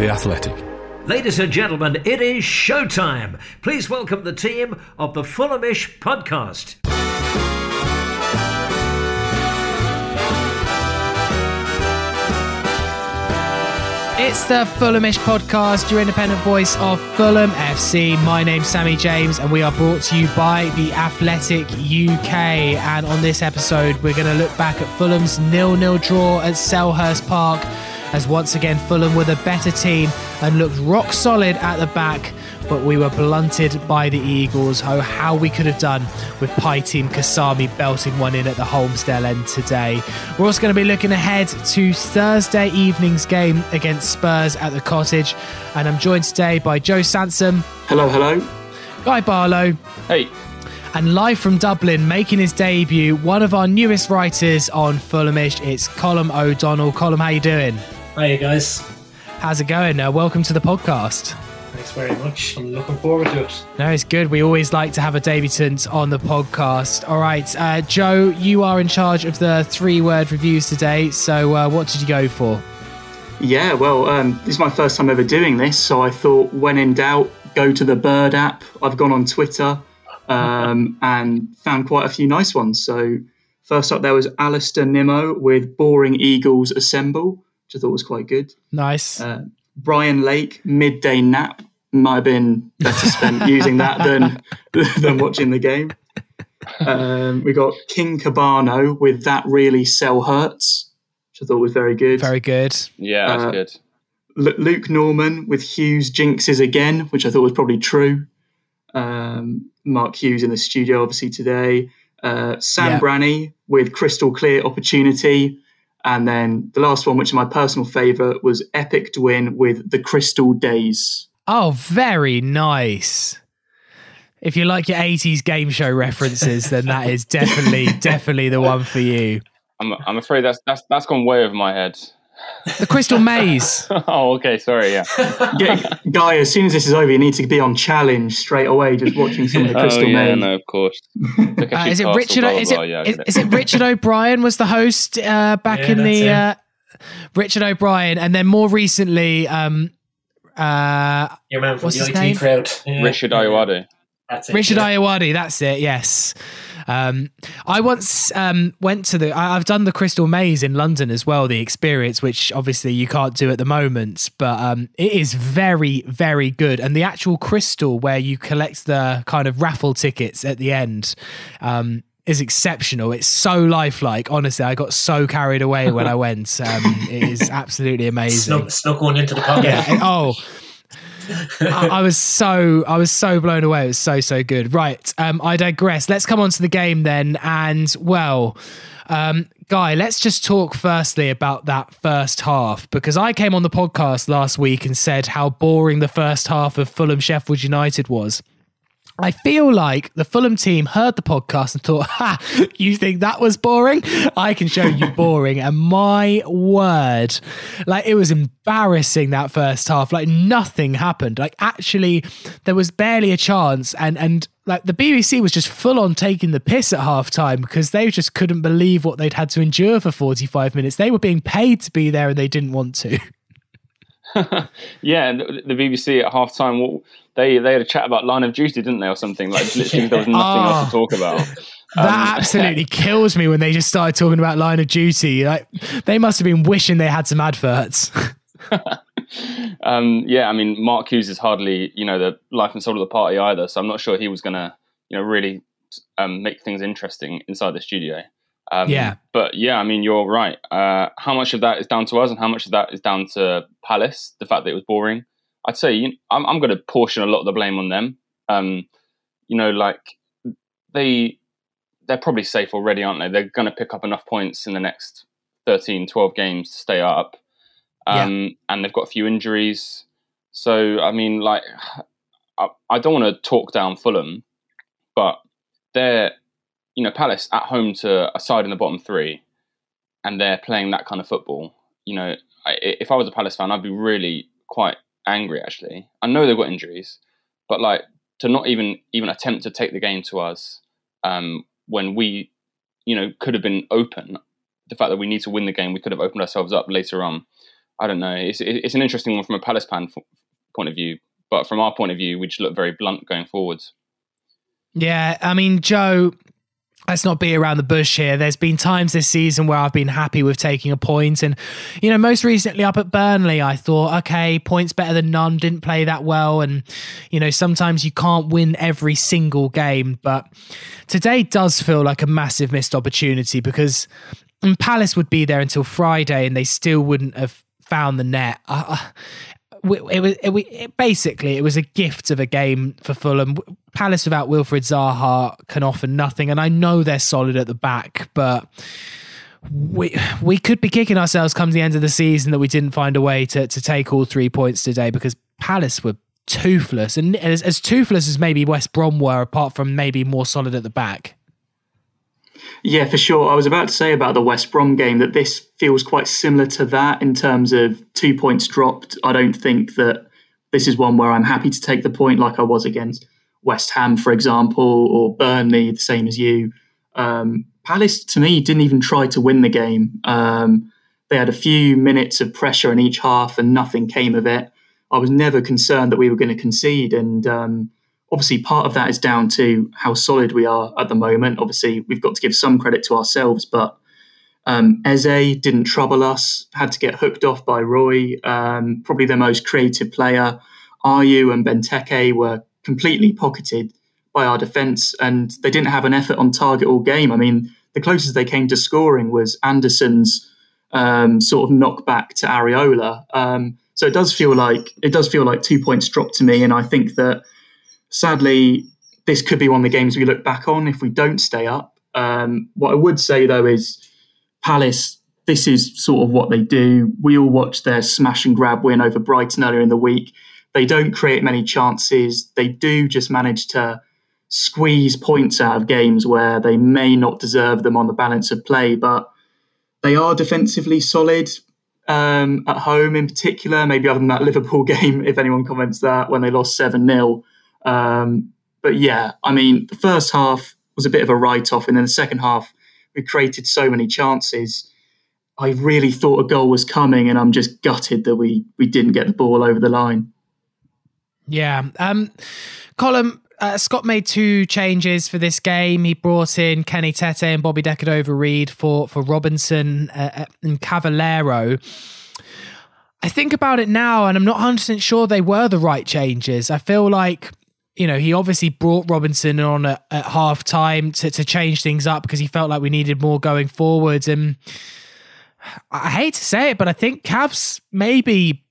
The Athletic. Ladies and gentlemen, it is showtime. Please welcome the team of the Fulhamish podcast. It's the Fulhamish podcast, your independent voice of Fulham FC. My name's Sammy James, and we are brought to you by The Athletic UK. And on this episode, we're going to look back at Fulham's nil-nil draw at Selhurst Park, as once again Fulham were the better team and looked rock solid at the back, but we were blunted by the Eagles. Oh, how we could have done with Pajtim Kasami belting one in at the Holmesdale end today. We're also going to be looking ahead to Thursday evening's game against Spurs at the Cottage, and I'm joined today by Joe Sansom, Hello, hello. Guy Barlow, Hey. and live from Dublin, making his debut, one of our newest writers on Fulhamish. It's Colm O'Donnell. Colm, how you doing? Hi, guys. How's it going? Uh, welcome to the podcast. Thanks very much. I'm looking forward to it. No, it's good. We always like to have a debutant on the podcast. All right, uh, Joe, you are in charge of the three-word reviews today. So, uh, what did you go for? Yeah, well, um, this is my first time ever doing this, so I thought when in doubt, go to the Bird app. I've gone on Twitter um, and found quite a few nice ones. So, first up, there was Alistair Nimmo with Boring Eagles Assemble, which I thought was quite good. Nice. Uh, Brian Lake, Midday Nap. Might have been better spent using that than than watching the game. Um, we got King Kebano with That Really Sell Hurts, which I thought was very good. Very good. Yeah, that's Uh, good. Lu- Luke Norman with Hughes jinxes again, which I thought was probably true. Um, Mark Hughes in the studio, obviously, today. Uh, Sam Yeah. Branny with Crystal Clear Opportunity. And then the last one, which is my personal favourite, was Epic Dwin with The Crystal Days. Oh, very nice. If you like your 80s game show references, then that is definitely, definitely the one for you. I'm, I'm afraid that's that's that's gone way over my head. The Crystal Maze. oh, okay, sorry. Yeah. Yeah, Guy, as soon as this is over, you need to be on challenge straight away, just watching some of the Crystal oh yeah, Maze. no, of course. Uh, is it Richard? blah, blah, is blah, it yeah, is, is it Richard O'Brien was the host uh, back Yeah, in the uh, Richard O'Brien, and then more recently, um, uh, Your man from What's the his IT name? crowd. Yeah. Richard Ayoade. That's it. Richard yeah. That's it. Yes. Um, I once um, went to the. I, I've done the Crystal Maze in London as well. The experience, which obviously you can't do at the moment, but um, it is very, very good. And the actual crystal where you collect the kind of raffle tickets at the end. Um, is exceptional. It's so lifelike. Honestly, I got so carried away when I went. Um, it is absolutely amazing. Snuck, snuck one into the pocket. Yeah. oh. I, I was so I was so blown away. It was so so good. Right. Um, I digress. Let's come on to the game then. And well, um, Guy, let's just talk firstly about that first half because I came on the podcast last week and said how boring the first half of Fulham Sheffield United was. I feel like the Fulham team heard the podcast and thought, ha, you think that was boring? I can show you boring. And my word, like it was embarrassing that first half. Like nothing happened. Like actually, there was barely a chance. And, and, like the BBC was just full on taking the piss at half time because they just couldn't believe what they'd had to endure for 45 minutes. They were being paid to be there and they didn't want to. yeah, the, BBC at half time, they they had a chat about Line of Duty, didn't they, or something? Like literally, there was nothing else to Oh. talk about. That Um, absolutely kills me when they just started talking about Line of Duty. Like they must have been wishing they had some adverts. um, yeah, I mean, Mark Hughes is hardly you know the life and soul of the party either, so I'm not sure he was going to you know really um, make things interesting inside the studio. Um, Yeah. but yeah, I mean, you're right. Uh, how much of that is down to us, and how much of that is down to Palace? The fact that it was boring. I'd say you I'm, I'm going to portion a lot of the blame on them. Um, you know, like they they're probably safe already, aren't they? They're going to pick up enough points in the next 13, 12 games to stay up. um, yeah. and they've got a few injuries. So I mean, like, I, I don't want to talk down Fulham, but they're you know Palace at home to a side in the bottom three, and they're playing that kind of football. You know, I, if I was a Palace fan, I'd be really quite angry. Actually, I know they've got injuries, but like to not even even attempt to take the game to us um, when we, you know, could have been open. The fact that we need to win the game, we could have opened ourselves up later on. I don't know. It's it's an interesting one from a Palace fan point of view, but from our point of view, we just look very blunt going forwards. Yeah, I mean, Joe, let's not be around the bush here. There's been times this season where I've been happy with taking a point. And, you know, most recently up at Burnley, I thought, okay, points better than none, didn't play that well. And, you know, sometimes you can't win every single game. But today does feel like a massive missed opportunity because Palace would be there until Friday and they still wouldn't have found the net. It was it, it, basically it was a gift of a game for Fulham. Palace without Wilfried Zaha can offer nothing, and I know they're solid at the back, but we we could be kicking ourselves come the end of the season that we didn't find a way to to take all three points today because Palace were toothless and as, as toothless as maybe West Brom were, apart from maybe more solid at the back. Yeah, for sure. I was about to say about the West Brom game that this feels quite similar to that in terms of two points dropped. I don't think that this is one where I'm happy to take the point like I was against West Ham, for example, or Burnley, the same as you. Um, Palace, to me, didn't even try to win the game. Um, they had a few minutes of pressure in each half and nothing came of it. I was never concerned that we were going to concede. And um, obviously part of that is down to how solid we are at the moment. Obviously, we've got to give some credit to ourselves, but um, Eze didn't trouble us, had to get hooked off by Roy, um, probably the most creative player. Ayew and Benteke were completely pocketed by our defence, and they didn't have an effort on target all game. I mean, the closest they came to scoring was Andersen's um, sort of knockback to Areola. Um, so it does feel like it does feel like two points dropped to me, and I think that sadly, this could be one of the games we look back on if we don't stay up. Um, what I would say though is Palace. This is sort of what they do. We all watched their smash and grab win over Brighton earlier in the week. They don't create many chances. They do just manage to squeeze points out of games where they may not deserve them on the balance of play, but they are defensively solid um, at home in particular, maybe other than that Liverpool game, if anyone comments that, when they lost 7 0. Um, but yeah, I mean, the first half was a bit of a write off, and then the second half, we created so many chances. I really thought a goal was coming, and I'm just gutted that we we didn't get the ball over the line. Yeah, um, Colm. Uh, Scott made two changes for this game. He brought in Kenny Tete and Bobby Decordova-Reid for for Robinson uh, uh and Cavaleiro. I think about it now, and I'm not 100% sure they were the right changes. I feel like you know, he obviously brought Robinson on at, at half time to, to change things up because he felt like we needed more going forwards. And I hate to say it, but I think Cavs maybe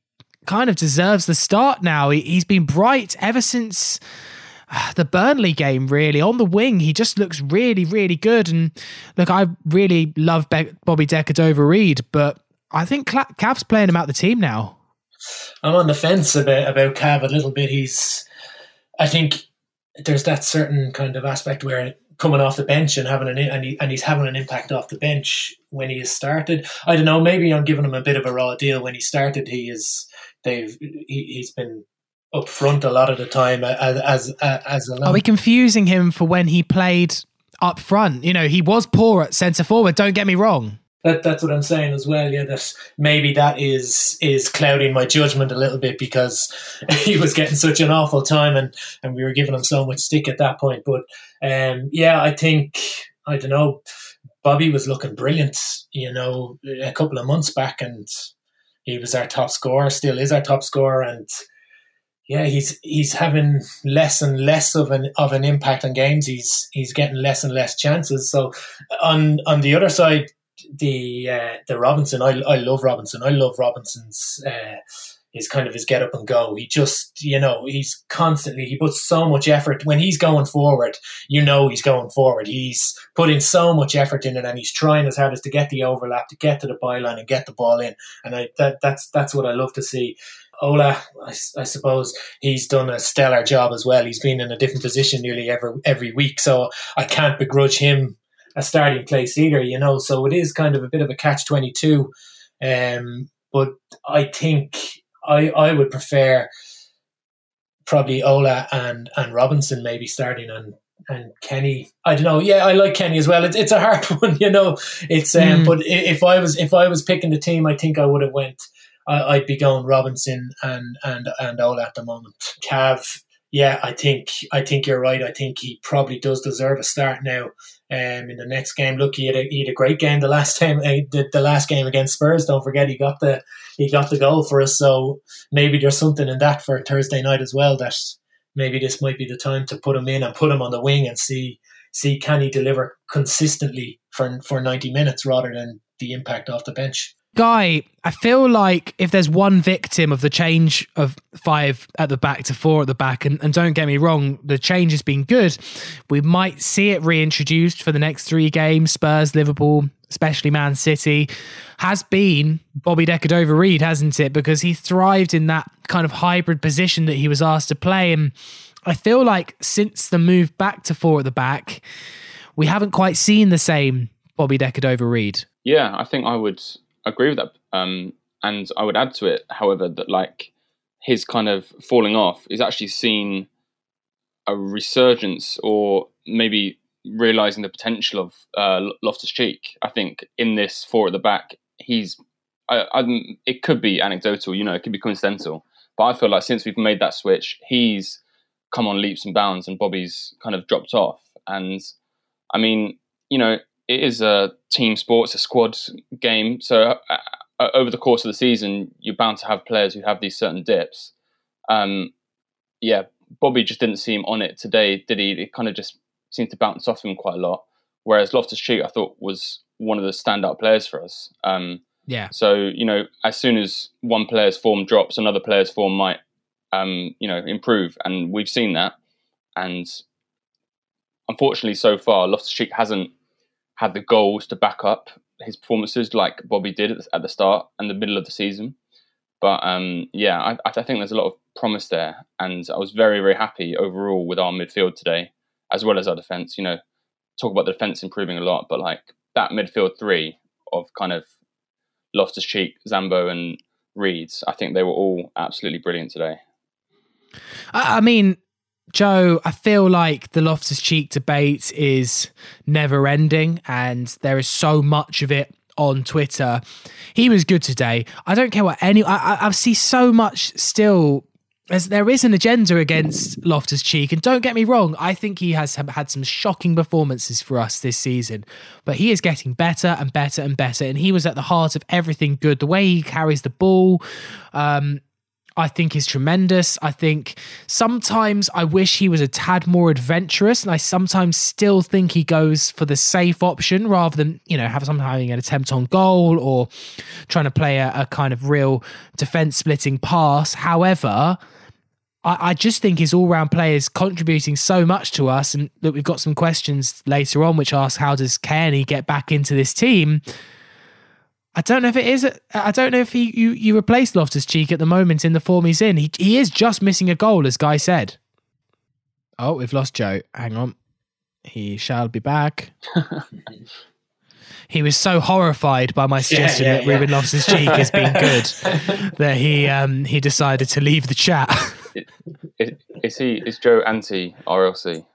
kind of deserves the start now. He, has been bright ever since uh, the Burnley game, really. On the wing, he just looks really, really good. And look, I really love Be- Bobby Decordova-Reid, but I think Cavs playing him out the team now. I'm on the fence about, about Cav a little bit. He's I think there's that certain kind of aspect where coming off the bench and having an and, he, and he's having an impact off the bench when he has started. I don't know. Maybe I'm giving him a bit of a raw deal. When he started, he is they've he, he's been up front a lot of the time as as as. Are we confusing him for when he played up front? You know, he was poor at centre forward. Don't get me wrong. That, that's what I'm saying as well. Yeah, that maybe that is is clouding my judgment a little bit because he was getting such an awful time and and we were giving him so much stick at that point. But um, yeah, I think I don't know. Bobby was looking brilliant, you know, a couple of months back, and he was our top scorer. Still is our top scorer, and yeah, he's he's having less and less of an of an impact on games. He's he's getting less and less chances. So on on the other side, the uh, the Robinson. I I love Robinson. I love Robinson's uh, is kind of his get up and go. He just, you know, he's constantly, he puts so much effort. When he's going forward, you know he's going forward. He's putting so much effort in it and he's trying as hard as to get the overlap, to get to the byline and get the ball in. And I, that, that's, that's what I love to see. Ola, I, I, suppose he's done a stellar job as well. He's been in a different position nearly every every week, so I can't begrudge him a starting place either. You know, so it is kind of a bit of a catch twenty two. Um, but I think I I would prefer probably Ola and and Robinson maybe starting and and Kenny. I don't know. Yeah, I like Kenny as well. It's it's a hard one, you know. It's um, mm. but if I was if I was picking the team, I think I would have went. I, would be going Robinson and and and Ola at the moment. Cav, yeah, I think I think you're right. I think he probably does deserve a start now. Um, in the next game, look, he had a, he had a great game the last time. Uh, the, the last game against Spurs. Don't forget, he got the he got the goal for us. So maybe there's something in that for Thursday night as well. That maybe this might be the time to put him in and put him on the wing and see see can he deliver consistently for for 90 minutes rather than the impact off the bench. Guy, I feel like if there's one victim of the change of five at the back to four at the back, and, and don't get me wrong, the change has been good, we might see it reintroduced for the next three games Spurs, Liverpool, especially Man City, has been Bobby Decordova-Reid, hasn't it? Because he thrived in that kind of hybrid position that he was asked to play. And I feel like since the move back to four at the back, we haven't quite seen the same Bobby Decordova-Reid. Yeah, I think I would agree with that. Um, and I would add to it, however, that like his kind of falling off is actually seen a resurgence or maybe realizing the potential of uh, Loftus Cheek. I think in this four at the back, he's. I, I, it could be anecdotal, you know, it could be coincidental, but I feel like since we've made that switch, he's come on leaps and bounds, and Bobby's kind of dropped off. And I mean, you know, it is a team sport, it's a squad game. So uh, uh, over the course of the season, you're bound to have players who have these certain dips. Um, yeah, Bobby just didn't seem on it today, did he? It kind of just seemed to bounce off him quite a lot. Whereas Loftus Cheek, I thought, was one of the standout players for us. Um, yeah. So you know, as soon as one player's form drops, another player's form might, um, you know, improve, and we've seen that. And unfortunately, so far, Loftus Cheek hasn't had the goals to back up his performances like Bobby did at the start and the middle of the season. But um, yeah, I, I, think there's a lot of promise there, and I was very, very happy overall with our midfield today, as well as our defense. You know, talk about the defense improving a lot, but like that midfield three of kind of Loftus Cheek, Zambo, and Reeds, I think they were all absolutely brilliant today. I mean, Joe, I feel like the Loftus Cheek debate is never ending, and there is so much of it on Twitter. He was good today. I don't care what any. I, I see so much still. As there is an agenda against Loftus Cheek, and don't get me wrong, I think he has had some shocking performances for us this season, but he is getting better and better and better, and he was at the heart of everything good. The way he carries the ball, um, I think is tremendous. I think sometimes I wish he was a tad more adventurous, and I sometimes still think he goes for the safe option rather than you know have some having an attempt on goal or trying to play a, a kind of real defense splitting pass. However. I, just think his all-round play is contributing so much to us, and that we've got some questions later on, which ask how does Kenny get back into this team? I don't know if it is. I don't know if he, you you replaced Loftus Cheek at the moment in the form he's in. He he is just missing a goal, as Guy said. Oh, we've lost Joe. Hang on. He shall be back. he was so horrified by my suggestion yeah, yeah, that yeah. Ruben Loftus Cheek has been good that he um he decided to leave the chat. is, is he is Joe anti RLC?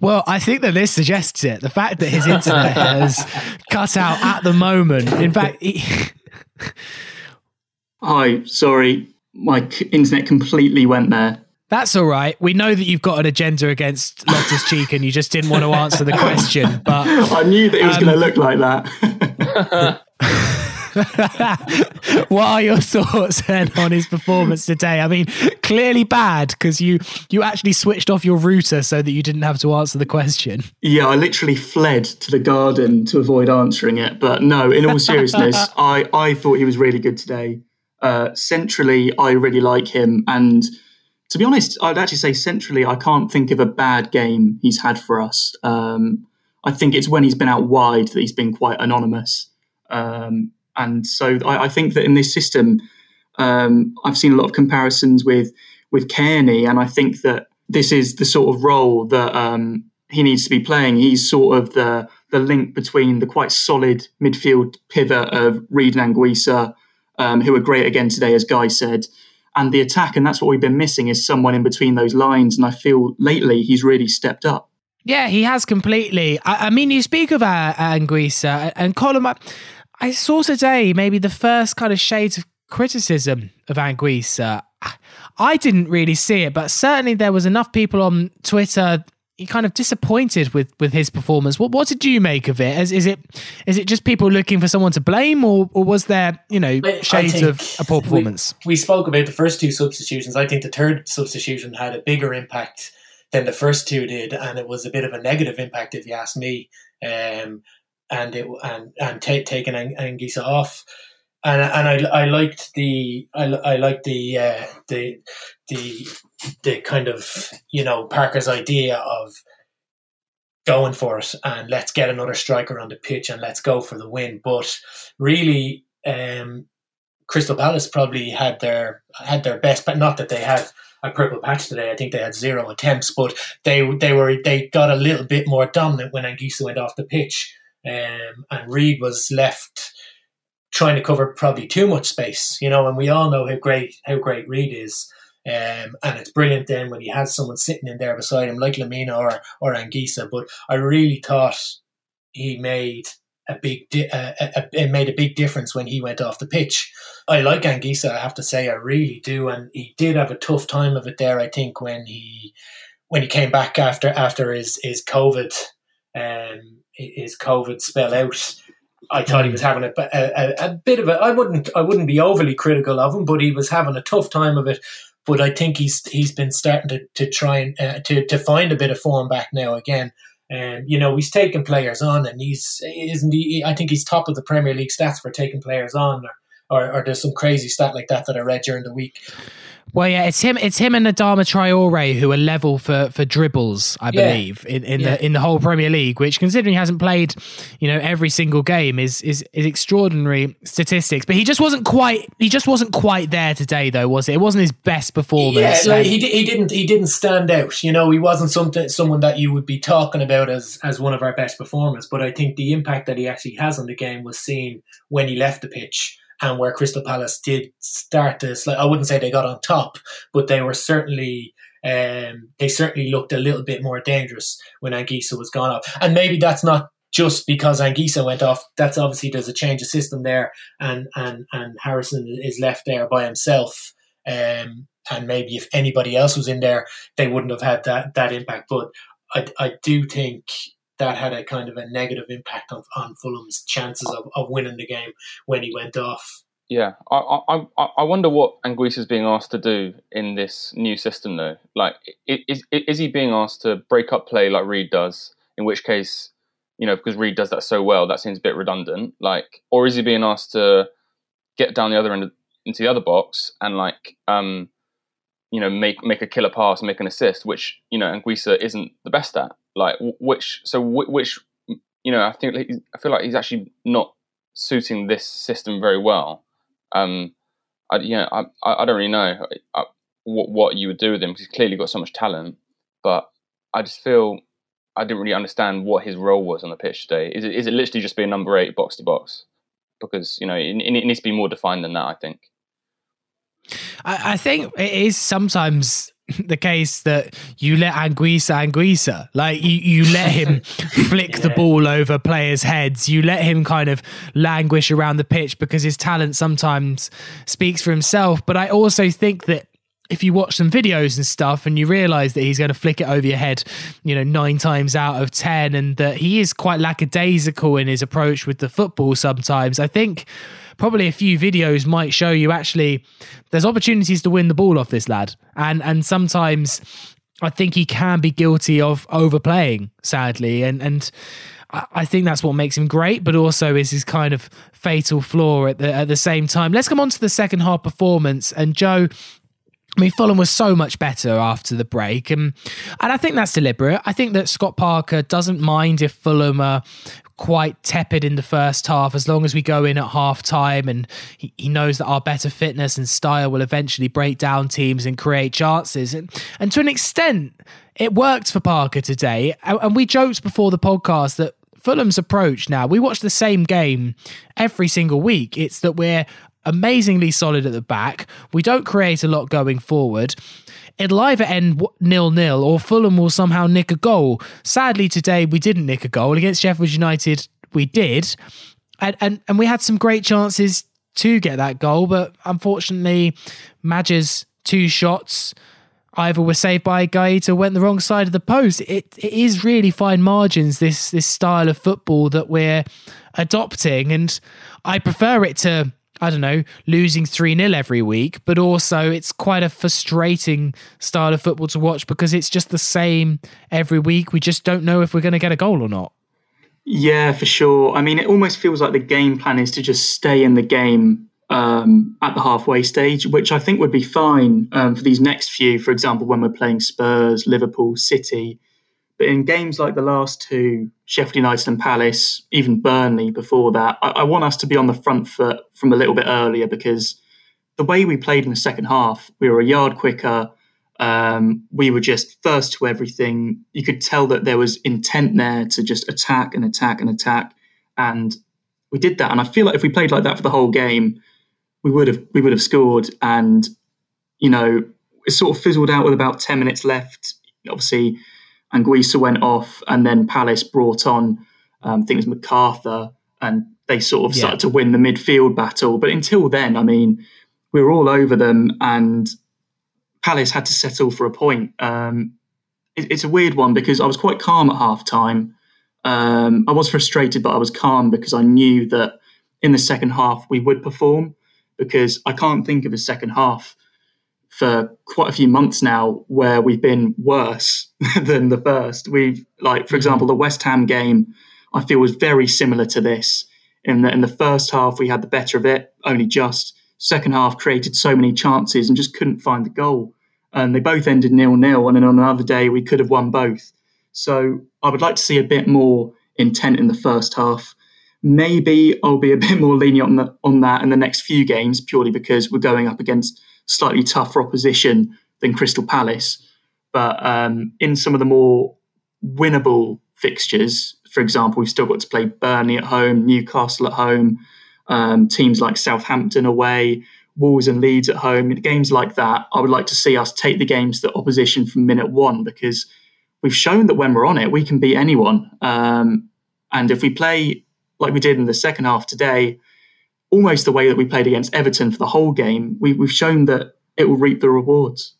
Well, I think that this suggests it. The fact that his internet has cut out at the moment. In fact, he... hi, sorry, my internet completely went there. That's all right. We know that you've got an agenda against Loftus Cheek, and you just didn't want to answer the question. But I knew that it was um, going to look like that. what are your thoughts then on his performance today? I mean, clearly bad because you you actually switched off your router so that you didn't have to answer the question. Yeah, I literally fled to the garden to avoid answering it. But no, in all seriousness, I I thought he was really good today. Uh, centrally, I really like him. And to be honest, I'd actually say centrally, I can't think of a bad game he's had for us. Um, I think it's when he's been out wide that he's been quite anonymous. Um, and so I, I, think that in this system, um, I've seen a lot of comparisons with with Cairney, and I think that this is the sort of role that um, he needs to be playing. He's sort of the the link between the quite solid midfield pivot of Reed and Anguissa, um, who are great again today, as Guy said, and the attack. And that's what we've been missing is someone in between those lines. And I feel lately he's really stepped up. Yeah, he has completely. I, I mean, you speak of uh, Anguissa and Colm. I, I saw today maybe the first kind of shades of criticism of Anguissa. I didn't really see it, but certainly there was enough people on Twitter kind of disappointed with with his performance. What what did you make of it? Is, is it is it just people looking for someone to blame, or or was there you know shades of a poor performance? We, we, spoke about the first two substitutions. I think the third substitution had a bigger impact than the first two did, and it was a bit of a negative impact, if you ask me. Um, and it and and taking Anguissa off and and I, I liked the I, I liked the uh, the the the kind of you know Parker's idea of going for it and let's get another striker on the pitch and let's go for the win. But really, um, Crystal Palace probably had their had their best, but not that they had a purple patch today. I think they had zero attempts, but they they were they got a little bit more dominant when Anguissa went off the pitch, um, and Reed was left trying to cover probably too much space, you know, and we all know how great how great Reed is. Um, and it's brilliant then when he has someone sitting in there beside him like Lemina or or Anguissa. But I really thought he made a big di- uh, a, a, made a big difference when he went off the pitch. I like Anguissa, I have to say, I really do, and he did have a tough time of it there. I think when he when he came back after after his his COVID um, his COVID spell out. I thought he was having a, a, a, bit of a. I wouldn't I wouldn't be overly critical of him, but he was having a tough time of it. But I think he's he's been starting to, to try and uh, to to find a bit of form back now again. And um, you know he's taking players on, and he's isn't he? I think he's top of the Premier League stats for taking players on, or, or, or there's some crazy stat like that that I read during the week. Well, yeah, it's him. It's him and Adama Traore who are level for, for dribbles, I believe, yeah. in, in yeah. the in the whole Premier League. Which, considering he hasn't played, you know, every single game, is is is extraordinary statistics. But he just wasn't quite. He just wasn't quite there today, though, was it? It wasn't his best performance. Yeah, like he he didn't he didn't stand out. You know, he wasn't something someone that you would be talking about as as one of our best performers. But I think the impact that he actually has on the game was seen when he left the pitch and where Crystal Palace did start to, like, I wouldn't say they got on top, but they were certainly um, they certainly looked a little bit more dangerous when Anguissa was gone off. And maybe that's not just because Anguissa went off. That's obviously there's a change of system there, and and and Harrison is left there by himself. Um, and maybe if anybody else was in there, they wouldn't have had that that impact. But I I do think that had a kind of a negative impact on, on Fulham's chances of, of winning the game when he went off. Yeah, I, I I wonder what Anguissa is being asked to do in this new system, though. Like, is is he being asked to break up play like Reed does? In which case, you know, because Reed does that so well, that seems a bit redundant. Like, or is he being asked to get down the other end of, into the other box and like, um, you know, make make a killer pass, make an assist, which you know Anguissa isn't the best at. Like which, so which, you know, I think I feel like he's actually not suiting this system very well. Um, I, you know, I, I don't really know uh, what what you would do with him because he's clearly got so much talent, but I just feel I didn't really understand what his role was on the pitch today. Is it is it literally just being number eight box to box? Because you know it, it needs to be more defined than that. I think. I, I think it is sometimes the case that you let Anguissa Anguissa. Like you, you let him flick yeah. the ball over players' heads. You let him kind of languish around the pitch because his talent sometimes speaks for himself. But I also think that if you watch some videos and stuff and you realize that he's going to flick it over your head, you know, nine times out of 10, and that he is quite lackadaisical in his approach with the football sometimes, I think probably a few videos might show you actually there's opportunities to win the ball off this lad. And and sometimes I think he can be guilty of overplaying, sadly. And and I think that's what makes him great, but also is his kind of fatal flaw at the at the same time. Let's come on to the second half performance. And Joe, I mean, Fulham was so much better after the break, and and I think that's deliberate. I think that Scott Parker doesn't mind if Fulham are quite tepid in the first half as long as we go in at half time and he, he knows that our better fitness and style will eventually break down teams and create chances. And and to an extent it worked for Parker today. And we joked before the podcast that Fulham's approach now we watch the same game every single week. It's that we're amazingly solid at the back we don't create a lot going forward it'll either end nil nil or Fulham will somehow nick a goal. Sadly, today we didn't nick a goal against Sheffield United. We did, and and, and we had some great chances to get that goal, but unfortunately, Maja's two shots either were saved by Guaita went the wrong side of the post. It, it is really fine margins this this style of football that we're adopting, and I prefer it to I don't know, losing 3 0 every week, but also it's quite a frustrating style of football to watch because it's just the same every week. We just don't know if we're going to get a goal or not. Yeah, for sure. I mean, it almost feels like the game plan is to just stay in the game um, at the halfway stage, which I think would be fine um, for these next few. For example, when we're playing Spurs, Liverpool, City, but in games like the last two, Sheffield United and Palace, even Burnley before that, I, I, want us to be on the front foot from a little bit earlier because the way we played in the second half, we were a yard quicker. Um, we were just first to everything. You could tell that there was intent there to just attack and attack and attack, and we did that. And I feel like if we played like that for the whole game, we would have we would have scored. And you know, it sort of fizzled out with about ten minutes left. Obviously, Anguissa went off, and then Palace brought on, um, I think it was McArthur, and they sort of yeah. started to win the midfield battle. But until then, I mean, we were all over them, and Palace had to settle for a point. Um, it, it's a weird one because I was quite calm at half time. Um, I was frustrated, but I was calm because I knew that in the second half we would perform. Because I can't think of a second half for quite a few months now where we've been worse than the first. We've like, for mm-hmm. example, the West Ham game, I feel was very similar to this. In the in the first half, we had the better of it, only just. Second half created so many chances and just couldn't find the goal. And they both ended nil nil. And then on another day, we could have won both. So I would like to see a bit more intent in the first half. Maybe I'll be a bit more lenient on, the, on that in the next few games, purely because we're going up against slightly tougher opposition than Crystal Palace. But um, in some of the more winnable fixtures, for example, we've still got to play Burnley at home, Newcastle at home, um, teams like Southampton away, Wolves and Leeds at home. Games like that, I would like to see us take the games to the opposition from minute one because we've shown that when we're on it, we can beat anyone. Um, and if we play like we did in the second half today, almost the way that we played against Everton for the whole game, we, we've shown that it will reap the rewards.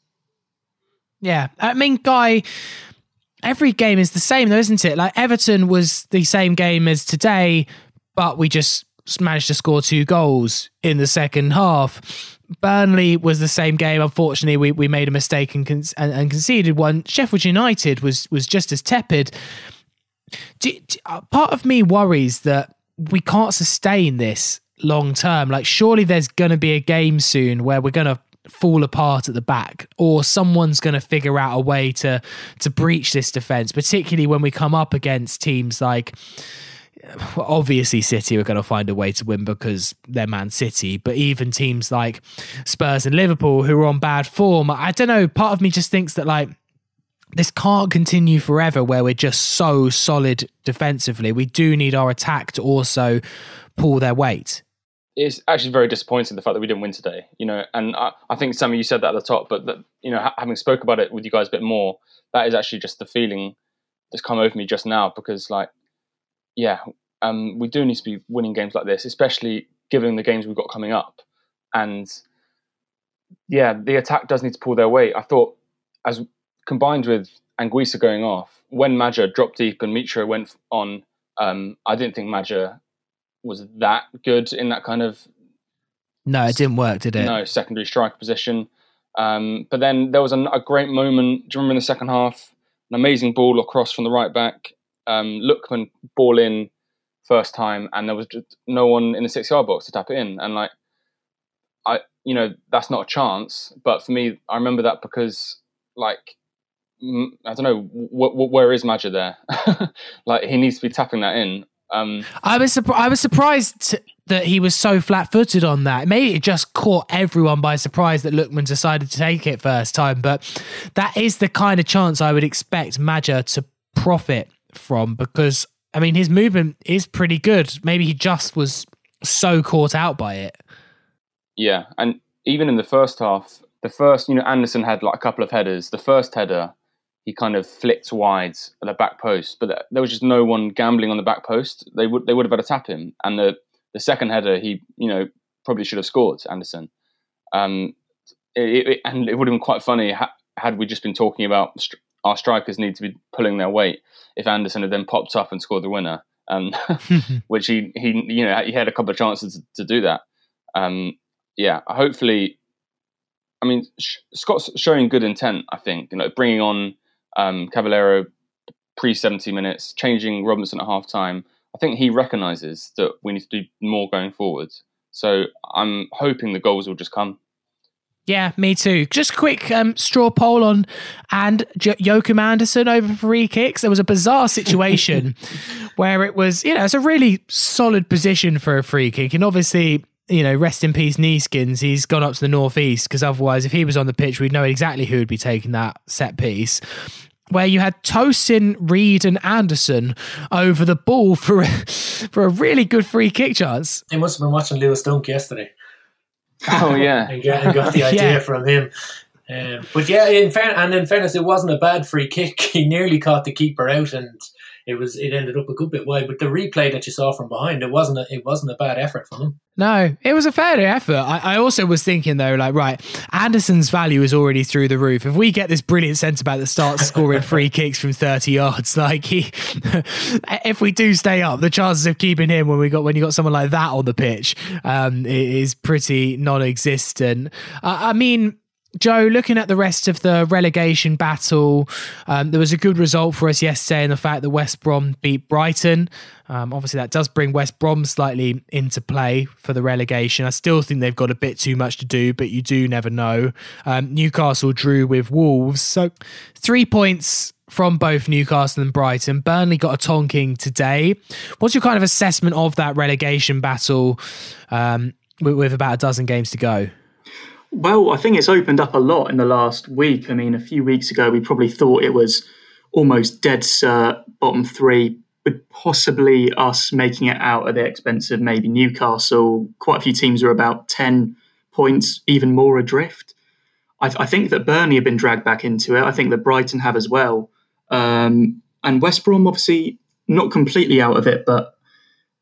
Yeah, I mean, Guy, every game is the same, though, isn't it? Like Everton was the same game as today, but we just managed to score two goals in the second half. Burnley was the same game. Unfortunately, we, we made a mistake and, con- and, and conceded one. Sheffield United was was just as tepid. Do, do, uh, part of me worries that we can't sustain this long term. Like, surely there's going to be a game soon where we're going to fall apart at the back or someone's going to figure out a way to to breach this defense particularly when we come up against teams like obviously City are going to find a way to win because they're Man City, but even teams like Spurs and Liverpool who are on bad form, I don't know, part of me just thinks that like this can't continue forever where we're just so solid defensively. We do need our attack to also pull their weight it's actually very disappointing the fact that we didn't win today. You know, and I, I think of you said that at the top, but that, you know, ha- having spoke about it with you guys a bit more, that is actually just the feeling that's come over me just now because, like, yeah, um, we do need to be winning games like this, especially given the games we've got coming up. And yeah, the attack does need to pull their weight. I thought, as combined with Anguissa going off, when Maja dropped deep and Mitro went on, um, I didn't think Maja was that good in that kind of. No, it didn't work, did it? No, secondary striker position. Um, but then there was a, a, great moment. Do you remember in the second half? An amazing ball across from the right back. um, Lookman ball in first time, and there was just no one in the six yard box to tap it in, and like I, you know, that's not a chance. But for me, I remember that because like I don't know wh- wh- where is Maja there. like he needs to be tapping that in. Um, I was surprised. I was surprised that he was so flat-footed on that. Maybe it just caught everyone by surprise that Lookman decided to take it first time. But that is the kind of chance I would expect Maja to profit from because I mean his movement is pretty good. Maybe he just was so caught out by it. Yeah, and even in the first half, the first you know Andersen had like a couple of headers. The first header he kind of flicked wide at the back post, but there was just no one gambling on the back post. They would they would have had to tap him, and the the second header he you know probably should have scored Andersen. Um, it, it, and it would have been quite funny ha- had we just been talking about st- our strikers need to be pulling their weight if Andersen had then popped up and scored the winner, um, which he he you know he had a couple of chances to, to do that. Um, yeah, hopefully. I mean, Scott's showing good intent. I think you know bringing on um, Cavaleiro pre 70 minutes, changing Robinson at half time, I think he recognises that we need to do more going forward. So I'm hoping the goals will just come. Yeah, me too. Just quick um, straw poll on and J- Joachim Andersen over free kicks. There was a bizarre situation where it was, you know, it's a really solid position for a free kick. And obviously, you know, rest in peace, Neeskens. He's gone up to the northeast because otherwise, if he was on the pitch, we'd know exactly who would be taking that set piece where you had Tosin, Reed, and Andersen over the ball for a, for a really good free kick chance. They must have been watching Lewis Dunk yesterday. Oh yeah, and, got, and got the idea yeah. from him. Um, but yeah, in fair, and in fairness, it wasn't a bad free kick. He nearly caught the keeper out, and it was it ended up a good bit wide. But the replay that you saw from behind, it wasn't a, it wasn't a bad effort from him. No, it was a fair effort. I, I, also was thinking though, like, right, Andersen's value is already through the roof. If we get this brilliant centre back that starts scoring free kicks from thirty yards, like he, if we do stay up, the chances of keeping him when we got when you got someone like that on the pitch um, is pretty non-existent. Uh, I mean Joe, looking at the rest of the relegation battle, um, there was a good result for us yesterday in the fact that West Brom beat Brighton. Um, obviously, that does bring West Brom slightly into play for the relegation. I still think they've got a bit too much to do, but you do never know. Um, Newcastle drew with Wolves. So, three points from both Newcastle and Brighton. Burnley got a tonking today. What's your kind of assessment of that relegation battle um, with, with about a dozen games to go? Well, I think it's opened up a lot in the last week. I mean, a few weeks ago, we probably thought it was almost dead cert bottom three, with possibly us making it out at the expense of maybe Newcastle. Quite a few teams are about 10 points, even more adrift. I, I think that Burnley have been dragged back into it. I think that Brighton have as well. Um, and West Brom, obviously, not completely out of it, but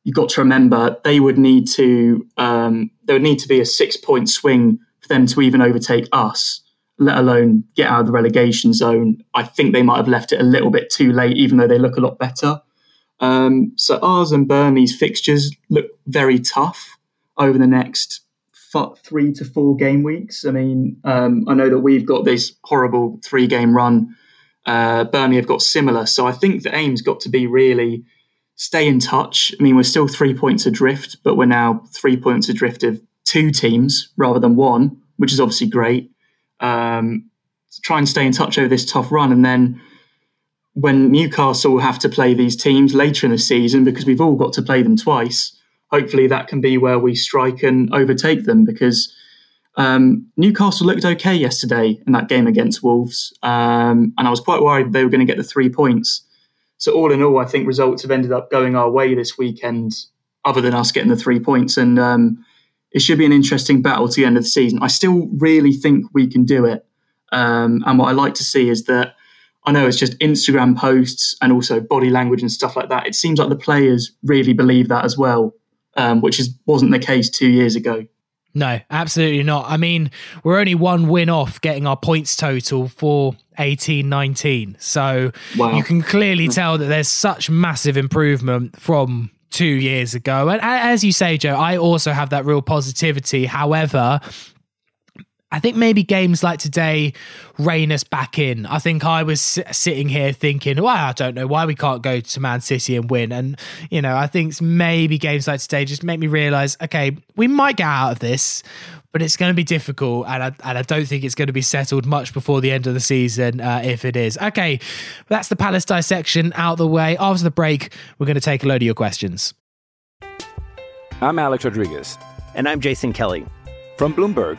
you've got to remember they would need to um, there would need to be a six point swing for them to even overtake us, let alone get out of the relegation zone. I think they might have left it a little bit too late, even though they look a lot better. Um, so ours and Burnley's fixtures look very tough over the next three to four game weeks. I mean, um, I know that we've got this horrible three game run. Uh, Burnley have got similar. So I think the aim's got to be really stay in touch. I mean, we're still three points adrift, but we're now three points adrift of two teams rather than one, which is obviously great. Um, try and stay in touch over this tough run, and then when Newcastle have to play these teams later in the season, because we've all got to play them twice, hopefully that can be where we strike and overtake them. Because um, Newcastle looked okay yesterday in that game against Wolves, um, and I was quite worried they were going to get the three points. So all in all, I think results have ended up going our way this weekend, other than us getting the three points. And um, it should be an interesting battle to the end of the season. I still really think we can do it. Um, and what I like to see is that I know it's just Instagram posts and also body language and stuff like that. It seems like the players really believe that as well, um, which is wasn't the case two years ago. No, absolutely not. I mean, we're only one win off getting our points total for 18 19. So wow. you can clearly tell that there's such massive improvement from two years ago. And as you say, Joe, I also have that real positivity. However, I think maybe games like today rein us back in. I think I was sitting here thinking, well, I don't know why we can't go to Man City and win. And, you know, I think maybe games like today just make me realize, okay, we might get out of this, but it's going to be difficult. And I, and I don't think it's going to be settled much before the end of the season, uh, if it is. Okay, that's the Palace dissection out the way. After the break, we're going to take a load of your questions. I'm Alex Rodriguez. And I'm Jason Kelly. From Bloomberg.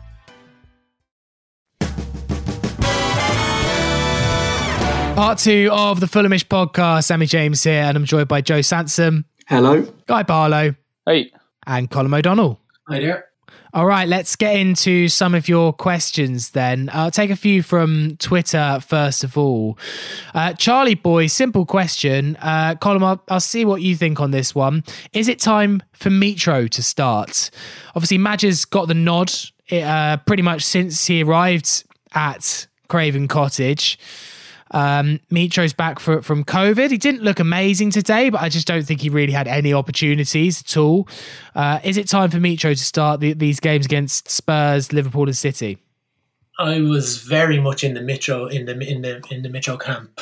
Part two of the Fulhamish podcast. Sammy James here, and I'm joined by Joe Sansom, Hello. Guy Barlow, Hey, and Colm O'Donnell. Hi there. All right, let's get into some of your questions then. I'll take a few from Twitter first of all. Uh, Charlie Boy, simple question. Uh, Colin, I'll, I'll see what you think on this one. Is it time for Mitro to start? Obviously, Maja's got the nod uh, pretty much since he arrived at Craven Cottage. Um, Mitro's back for, from COVID. He didn't look amazing today, but I just don't think he really had any opportunities at all. Uh, is it time for Mitro to start the, these games against Spurs, Liverpool, and City? I was very much in the Mitro in the in the in the Mitro camp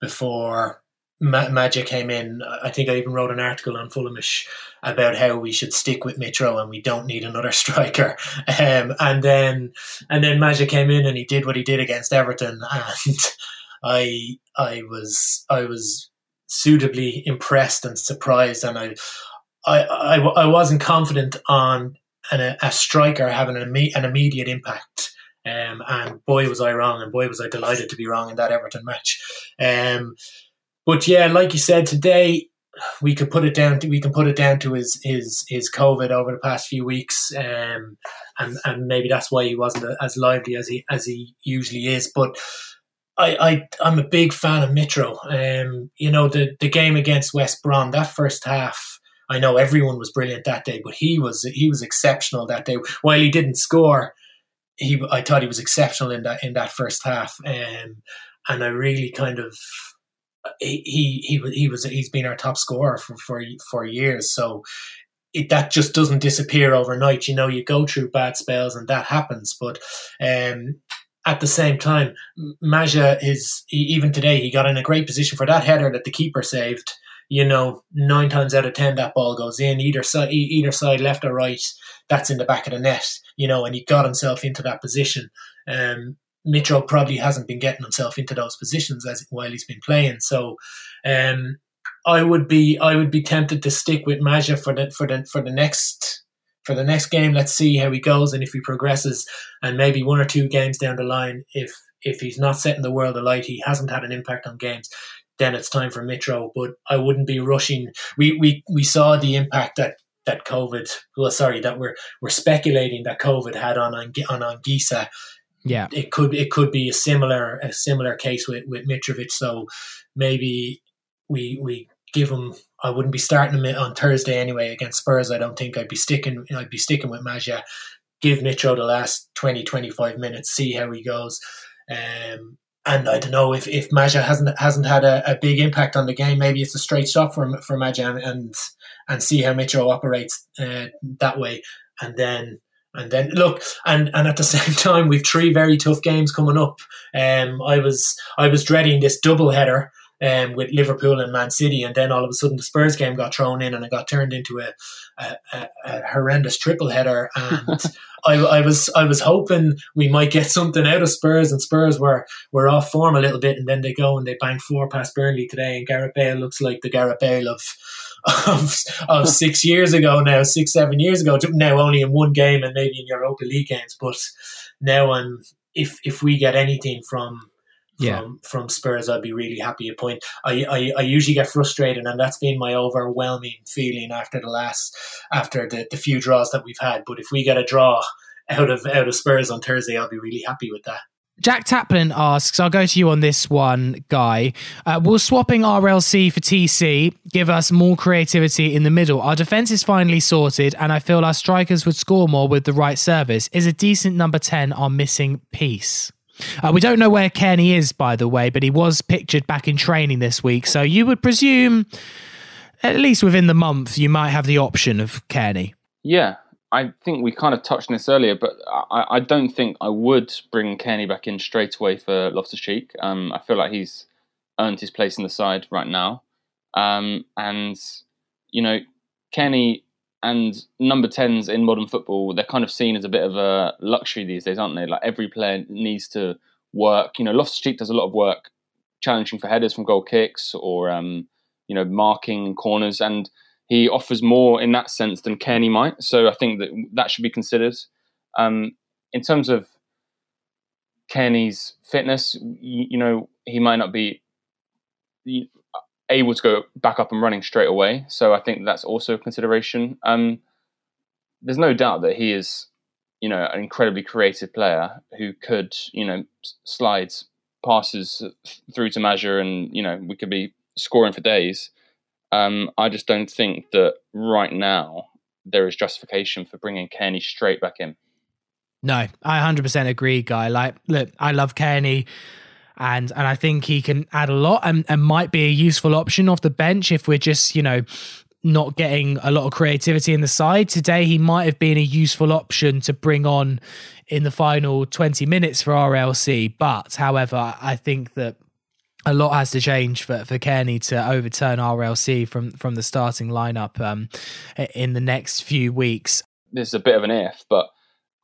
before Ma- Maja came in. I think I even wrote an article on Fulhamish about how we should stick with Mitro and we don't need another striker. Um, and then and then Maja came in and he did what he did against Everton, and I I was I was suitably impressed and surprised, and I I I, I wasn't confident on an, a striker having an, imme- an immediate impact. Um, and boy was I wrong, and boy was I delighted to be wrong in that Everton match. Um, but yeah, like you said today, we could put it down. To, we can put it down to his his his COVID over the past few weeks, um, and and maybe that's why he wasn't as lively as he as he usually is. But I, I I'm a big fan of Mitro. Um, you know the the game against West Brom that first half. I know everyone was brilliant that day, but he was he was exceptional that day. While he didn't score, he I thought he was exceptional in that in that first half, um, and I really kind of he he he was he's been our top scorer for for for years. So it, that just doesn't disappear overnight. You know, you go through bad spells and that happens, but um, at the same time, Maja is he, even today he got in a great position for that header that the keeper saved. You know, nine times out of ten that ball goes in either side, either side, left or right. That's in the back of the net. You know, and he got himself into that position. Um, Mitro probably hasn't been getting himself into those positions as while he's been playing. So, um, I would be I would be tempted to stick with Maja for the for the for the next for the next game. Let's see how he goes and if he progresses, and maybe one or two games down the line, if if he's not setting the world alight, he hasn't had an impact on games. Then it's time for Mitro, but I wouldn't be rushing. We we we saw the impact that that COVID. Well, sorry, that we're we're speculating that COVID had on on on Anguissa Yeah. it could it could be a similar a similar case with with Mitrovic. So maybe we we give him. I wouldn't be starting him on Thursday anyway against Spurs. I don't think I'd be sticking. I'd be sticking with Maja. Give Mitro the last 20, 25 minutes. See how he goes. Um, and I don't know if, if Maja hasn't hasn't had a, a big impact on the game. Maybe it's a straight shot for for Maja and and, and see how Mitro operates uh, that way. And then and then look, and and at the same time, we've three very tough games coming up. Um, I was I was dreading this double header um, with Liverpool and Man City, and then all of a sudden the Spurs game got thrown in, and it got turned into a, a, a, a horrendous triple header. And I, I was I was hoping we might get something out of Spurs, and Spurs were were off form a little bit, and then they go and they bang four past Burnley today, and Gareth Bale looks like the Gareth Bale of of, of six years ago now, six, seven years ago, now only in one game and maybe in Europa League games. But now I'm if if we get anything from from, Yeah. from Spurs, I'd be really happy a point. I, I, I usually get frustrated and that's been my overwhelming feeling after the last after the, the few draws that we've had. But if we get a draw out of out of Spurs on Thursday, I'll be really happy with that. Jack Taplin asks, I'll go to you on this one, Guy. Uh, will swapping RLC for TC give us more creativity in the middle? Our defence is finally sorted, and I feel our strikers would score more with the right service. Is a decent number 10 our missing piece? Uh, we don't know where Cairney is, by the way, but he was pictured back in training this week. So you would presume, at least within the month, you might have the option of Cairney. Yeah, I think we kind of touched on this earlier, but I, I don't think I would bring Cairney back in straight away for Loftus Cheek. Um, I feel like he's earned his place in the side right now. Um, and, you know, Cairney and number 10s in modern football, they're kind of seen as a bit of a luxury these days, aren't they? Like every player needs to work. You know, Loftus Cheek does a lot of work challenging for headers from goal kicks or, um, you know, marking corners. And he offers more in that sense than Cairney might. So I think that that should be considered. Um, in terms of Cairney's fitness, you, you, know, he might not be able to go back up and running straight away. So I think that's also a consideration. Um, there's no doubt that he is, you know, an incredibly creative player who could, you know, slide passes through to measure, and you know, we could be scoring for days. Um, I just don't think that right now there is justification for bringing Cairney straight back in. No, I 100% agree, guy. Like, look, I love Cairney and and I think he can add a lot and, and might be a useful option off the bench if we're just, you know, not getting a lot of creativity in the side. Today, he might have been a useful option to bring on in the final 20 minutes for RLC. But, however, I think that a lot has to change for, for Cairney to overturn RLC from, from the starting lineup um, in the next few weeks. This is a bit of an if, but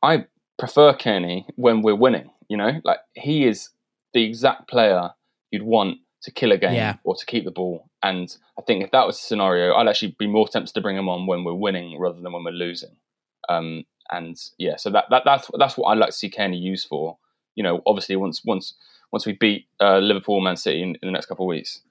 I prefer Cairney when we're winning. You know, like he is the exact player you'd want to kill a game yeah. or to keep the ball. And I think if that was a scenario, I'd actually be more tempted to bring him on when we're winning rather than when we're losing. Um, and yeah, so that, that that's that's what I'd like to see Cairney used for. You know, obviously once once once we beat uh, Liverpool, Man City in, in the next couple of weeks.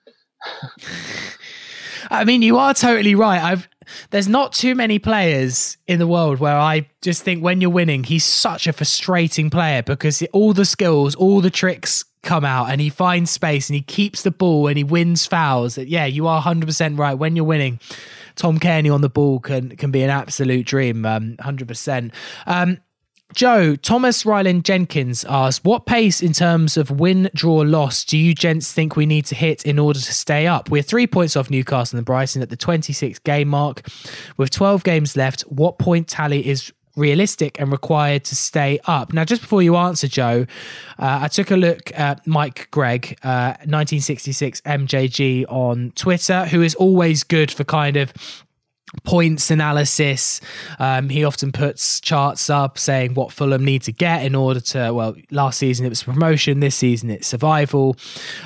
I mean, you are totally right. I've there's not too many players in the world where I just think when you're winning, he's such a frustrating player because all the skills, all the tricks come out and he finds space and he keeps the ball and he wins fouls. Yeah, you are 100% right. When you're winning, Tom Cairney on the ball can can be an absolute dream, um, 100%. Um, Joe, Thomas Ryland Jenkins asks, what pace in terms of win, draw, loss do you gents think we need to hit in order to stay up? We're three points off Newcastle and Brighton at the 26 game mark. With 12 games left, what point tally is realistic and required to stay up. Now, just before you answer, Joe, uh, I took a look at Mike Gregg, uh, 1966 MJG on Twitter, who is always good for kind of points analysis. Um, he often puts charts up saying what Fulham need to get in order to, well, last season it was promotion, this season it's survival.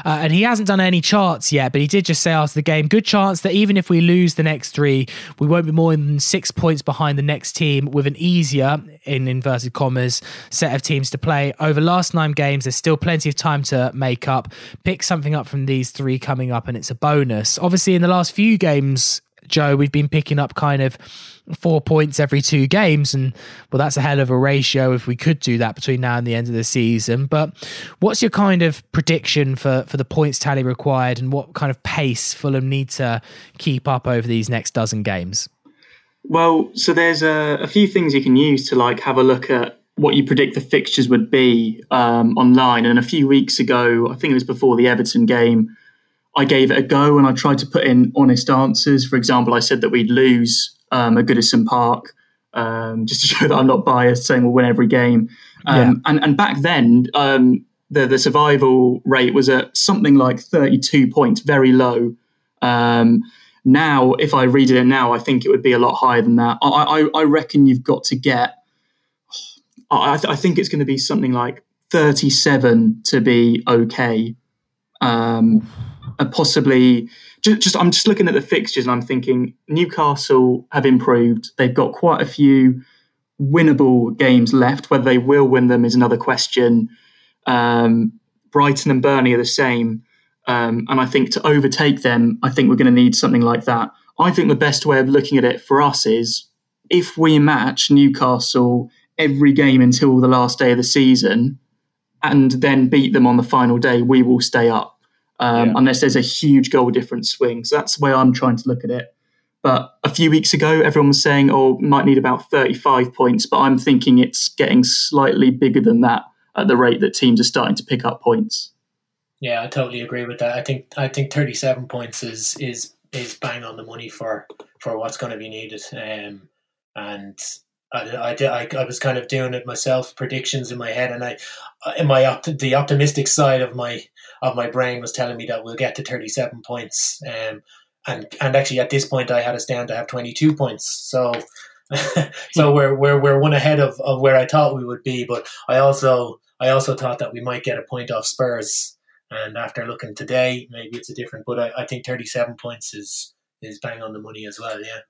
Uh, and he hasn't done any charts yet, but he did just say after the game, good chance that even if we lose the next three, we won't be more than six points behind the next team with an easier, in inverted commas, set of teams to play. Over last nine games, there's still plenty of time to make up. Pick something up from these three coming up, and it's a bonus. Obviously, in the last few games, Joe, we've been picking up kind of four points every two games. And well, that's a hell of a ratio if we could do that between now and the end of the season. But what's your kind of prediction for, for the points tally required and what kind of pace Fulham need to keep up over these next dozen games? Well, so there's a, a few things you can use to like have a look at what you predict the fixtures would be um, online. And a few weeks ago, I think it was before the Everton game, I gave it a go and I tried to put in honest answers. For example, I said that we'd lose um, at Goodison Park, um, just to show that I'm not biased, saying we'll win every game. Um, yeah. and, and back then, um, the, the survival rate was at something like 32 points, very low. Um, now, if I read it now, I think it would be a lot higher than that. I, I, I reckon you've got to get, I, th- I think it's going to be something like 37 to be okay. Um, and possibly just, just, I'm just looking at the fixtures and I'm thinking Newcastle have improved. They've got quite a few winnable games left. Whether they will win them is another question. Um, Brighton and Burnley are the same. Um, and I think to overtake them, I think we're going to need something like that. I think the best way of looking at it for us is if we match Newcastle every game until the last day of the season, and then beat them on the final day, we will stay up. Um, yeah. Unless there's a huge goal difference swing. So that's the way I'm trying to look at it. But a few weeks ago, everyone was saying, oh, might need about 35 points. But I'm thinking it's getting slightly bigger than that at the rate that teams are starting to pick up points. Yeah, I totally agree with that. I think I think 37 points is is is bang on the money for for what's going to be needed. Um, and I, I, I, I was kind of doing it myself, predictions in my head, and I, in my opt- the optimistic side of my of my brain was telling me that we'll get to 37 points. Um, and and actually at this point I had a stand to have 22 points. So so we're we're we're one ahead of, of where I thought we would be, but I also I also thought that we might get a point off Spurs. And after looking today, maybe it's a different. But I, I think 37 points is is bang on the money as well. Yeah.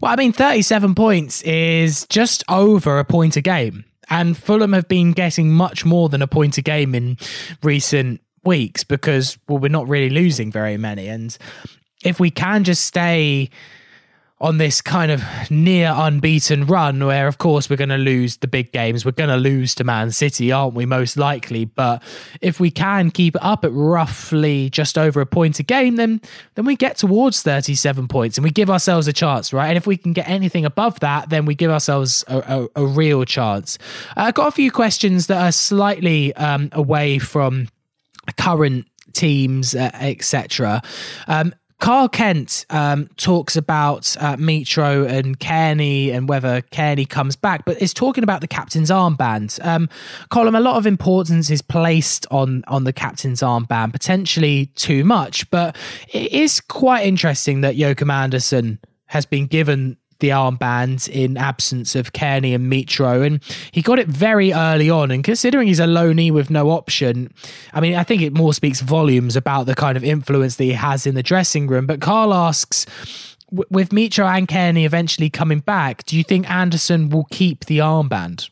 Well, I mean, 37 points is just over a point a game. And Fulham have been getting much more than a point a game in recent weeks because, well, we're not really losing very many. And if we can just stay on this kind of near unbeaten run where of course we're going to lose the big games we're going to lose to man city aren't we most likely? But if we can keep it up at roughly just over a point a game then then we get towards 37 points and we give ourselves a chance right? And if we can get anything above that then we give ourselves a, a, a real chance. Uh, i've got a few questions that are slightly um, away from current teams, uh, etc. Um, Carl Kent um, talks about uh, Mitro and Cairney and whether Cairney comes back, but is talking about the captain's armband. Um, Colm, a lot of importance is placed on on the captain's armband, potentially too much, but it is quite interesting that Joachim Andersen has been given the armband in absence of Cairney and Mitro. And he got it very early on. And considering he's a loanee with no option, I mean, I think it more speaks volumes about the kind of influence that he has in the dressing room. But Carl asks, with Mitro and Cairney eventually coming back, do you think Andersen will keep the armband?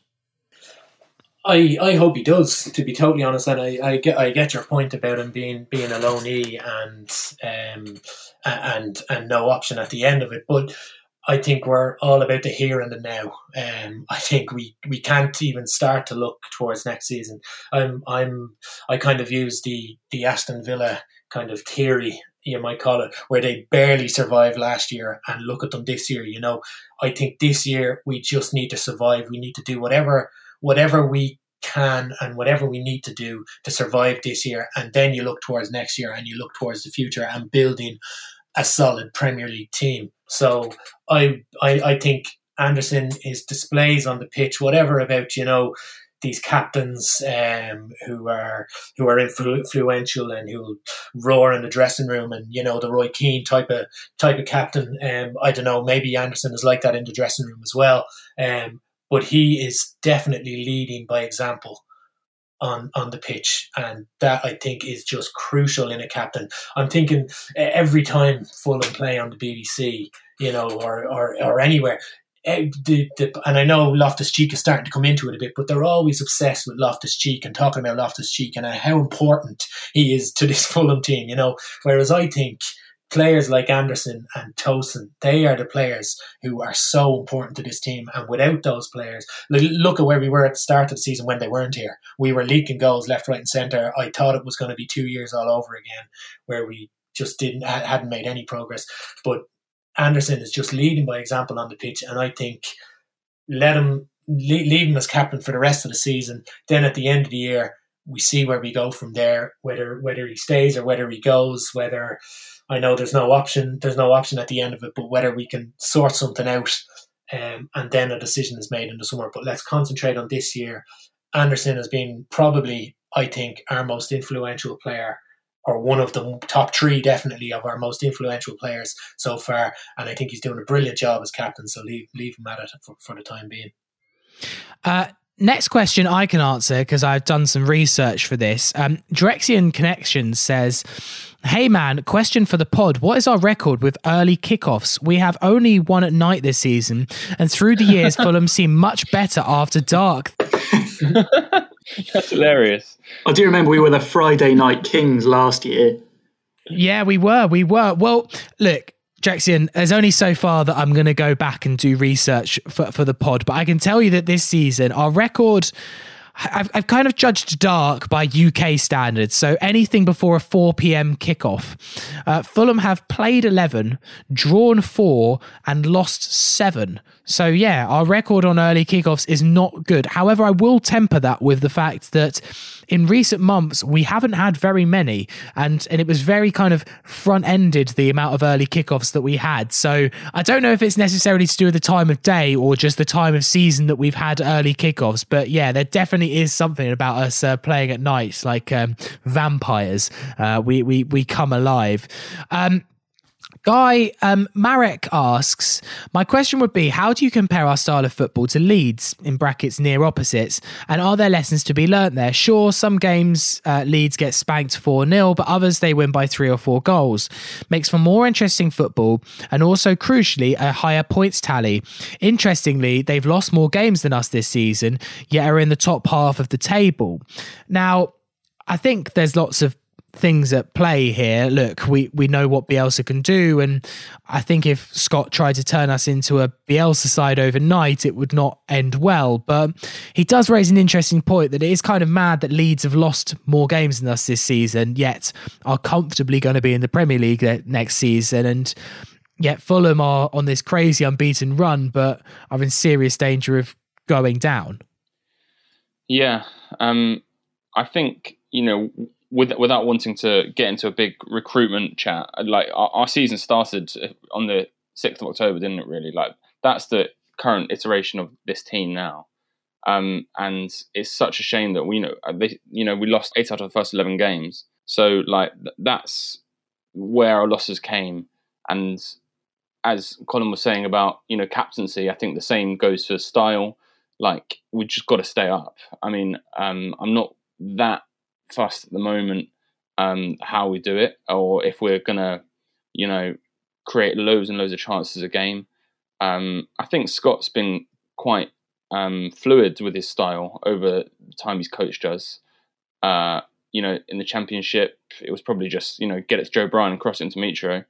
I, I hope he does. To be totally honest, and I, I get I get your point about him being being a loanee and um and and no option at the end of it. But I think we're all about the here and the now. Um, I think we, we can't even start to look towards next season. I'm I'm I kind of use the the Aston Villa kind of theory you might call it, where they barely survived last year and look at them this year. You know, I think this year we just need to survive. We need to do whatever whatever we can and whatever we need to do to survive this year. And then you look towards next year and you look towards the future and building a solid Premier League team. So I, I, I think Andersen, his displays on the pitch, whatever about you know these captains um, who are who are influ- influential and who roar in the dressing room, and you know the Roy Keane type of type of captain. Um, I don't know. Maybe Andersen is like that in the dressing room as well. Um, but he is definitely leading by example on on the pitch, and that I think is just crucial in a captain. I'm thinking every time Fulham play on the BBC, you know, or or, or anywhere. The, the, and I know Loftus Cheek is starting to come into it a bit, but they're always obsessed with Loftus Cheek and talking about Loftus Cheek and how important he is to this Fulham team, you know. Whereas I think players like Andersen and Tosin, they are the players who are so important to this team. And without those players, look at where we were at the start of the season when they weren't here. We were leaking goals left, right, and centre. I thought it was going to be two years all over again, where we just didn't hadn't made any progress. But Andersen is just leading by example on the pitch, and I think let him leave him as captain for the rest of the season. Then at the end of the year, we see where we go from there. Whether whether he stays or whether he goes, whether I know there's no option. There's no option at the end of it, but whether we can sort something out, um, and then a decision is made in the summer. But let's concentrate on this year. Andersen has been probably, I think, our most influential player, or one of the top three, definitely, of our most influential players so far. And I think he's doing a brilliant job as captain. So leave leave him at it for, for the time being. Uh, Next question I can answer because I've done some research for this. Um, Drexian Connections says, Hey man, question for the pod. What is our record with early kickoffs? We have only one at night this season, and through the years, Fulham seem much better after dark. That's hilarious. I do remember we were the Friday night kings last year. Yeah, we were. We were. Well, look, Jackson, there's only so far that I'm going to go back and do research for, for the pod, but I can tell you that this season, our record, I've, I've kind of judged dark by UK standards. So anything before a 4 p.m. kickoff. Uh, Fulham have played 11, drawn four, and lost seven. So yeah, our record on early kickoffs is not good. However, I will temper that with the fact that in recent months we haven't had very many, and and it was very kind of front ended the amount of early kickoffs that we had. So I don't know if it's necessarily to do with the time of day or just the time of season that we've had early kickoffs. But yeah, there definitely is something about us uh, playing at night like um, vampires. Uh, we we we come alive. Um, Guy um, Marek asks, my question would be, how do you compare our style of football to Leeds, in brackets near opposites, and are there lessons to be learnt there? Sure, some games uh, Leeds get spanked 4-0, but others they win by three or four goals. Makes for more interesting football, and also crucially, a higher points tally. Interestingly, they've lost more games than us this season, yet are in the top half of the table. Now, I think there's lots of things at play here. Look, we we know what Bielsa can do, and I think if Scott tried to turn us into a Bielsa side overnight, it would not end well. But he does raise an interesting point that it is kind of mad that Leeds have lost more games than us this season, yet are comfortably going to be in the Premier League next season, and yet Fulham are on this crazy unbeaten run, but are in serious danger of going down. Yeah, um, I think you know with, without wanting to get into a big recruitment chat, like our, our, season started on the sixth of October, didn't it? Really, like that's the current iteration of this team now, um, and it's such a shame that we know uh, they, you know we lost eight out of the first eleven games. So like that's where our losses came, and as Colm was saying about you know captaincy, I think the same goes for style. Like we just got to stay up. I mean, um, I'm not that fussed at the moment um, how we do it, or if we're gonna, you know, create loads and loads of chances a game. Um, I think Scott's been quite um, fluid with his style over the time he's coached us. Uh, you know, in the championship, it was probably just you know get it to Joe Bryan and cross it into Mitro.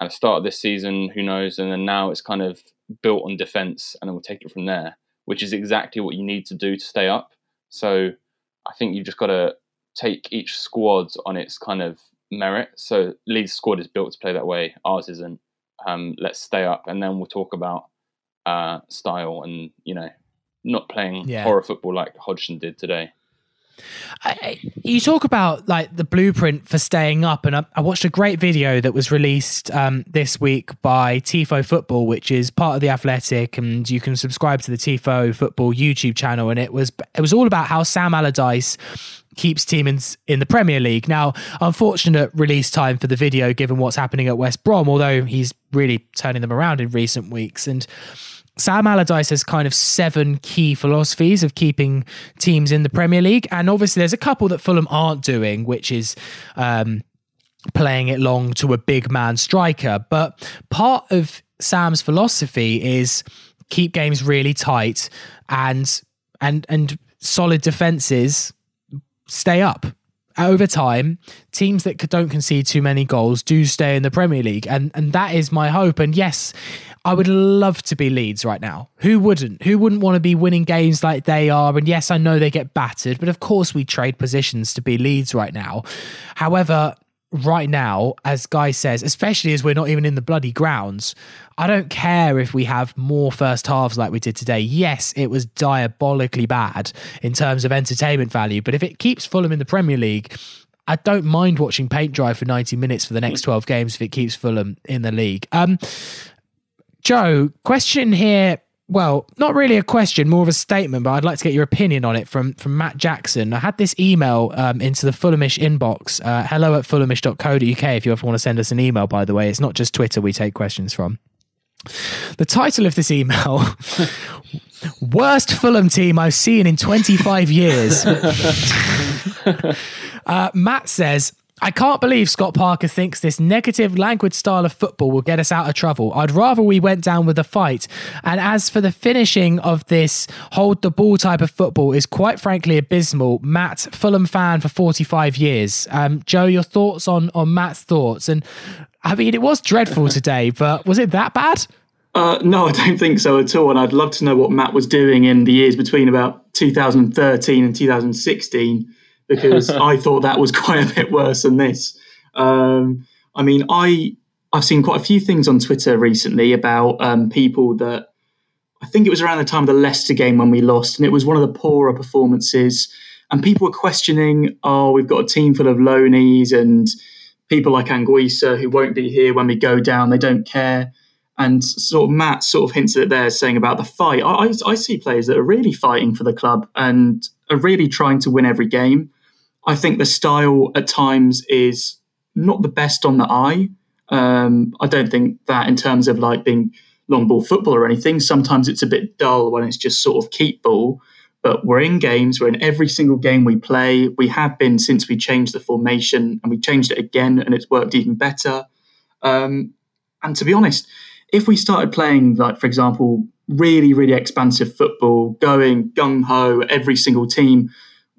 At the start of this season, who knows? And then now it's kind of built on defense, and then we'll take it from there, which is exactly what you need to do to stay up. So I think you've just got to take each squad on its kind of merit. So Leeds squad is built to play that way. Ours isn't. Um, let's stay up, and then we'll talk about uh, style and you know not playing yeah. horror football like Hodgson did today. I, you talk about like the blueprint for staying up, and I, I watched a great video that was released um, this week by Tifo Football, which is part of the Athletic, and you can subscribe to the Tifo Football YouTube channel. And it was it was all about how Sam Allardyce keeps teams in the Premier League. Now, unfortunate release time for the video given what's happening at West Brom, although he's really turning them around in recent weeks. And Sam Allardyce has kind of seven key philosophies of keeping teams in the Premier League. And obviously, there's a couple that Fulham aren't doing, which is. Um, playing it long to a big man striker. But part of Sam's philosophy is keep games really tight and and and solid defenses stay up. Over time, teams that don't concede too many goals do stay in the Premier League, and and that is my hope. And yes, I would love to be Leeds right now. Who wouldn't? Who wouldn't want to be winning games like they are? And yes, I know they get battered, but of course we trade positions to be Leeds right now. However, right now, as Guy says, especially as we're not even in the bloody grounds, I don't care if we have more first halves like we did today. Yes, it was diabolically bad in terms of entertainment value, but if it keeps Fulham in the Premier League, I don't mind watching paint dry for 90 minutes for the next 12 games if it keeps Fulham in the league. Um, Joe, question here well, not really a question, more of a statement, but I'd like to get your opinion on it from from Matt Jackson. I had this email um, into the Fulhamish inbox, uh, hello at fulhamish.co.uk if you ever want to send us an email, by the way. It's not just Twitter we take questions from. The title of this email Worst Fulham team I've seen in 25 years. uh, Matt says, I can't believe Scott Parker thinks this negative, languid style of football will get us out of trouble. I'd rather we went down with a fight. And as for the finishing of this hold the ball type of football is quite frankly abysmal. Matt, Fulham fan for 45 years. Um, Joe, your thoughts on, on Matt's thoughts? And I mean, it was dreadful today, but was it that bad? Uh, no, I don't think so at all. And I'd love to know what Matt was doing in the years between about 2013 and 2016, because I thought that was quite a bit worse than this. Um, I mean, I I've seen quite a few things on Twitter recently about um, people that I think it was around the time of the Leicester game when we lost, and it was one of the poorer performances. And people were questioning, oh, we've got a team full of loanies and people like Anguissa who won't be here when we go down. They don't care. And sort of Matt sort of hinted at there saying about the fight. I, I, I see players that are really fighting for the club and are really trying to win every game. I think the style at times is not the best on the eye. Um, I don't think that in terms of like being long ball football or anything. Sometimes it's a bit dull when it's just sort of keep ball. But we're in games. We're in every single game we play. We have been since we changed the formation, and we changed it again, and it's worked even better. Um, and to be honest, if we started playing, like for example, really, really expansive football, going gung ho every single team,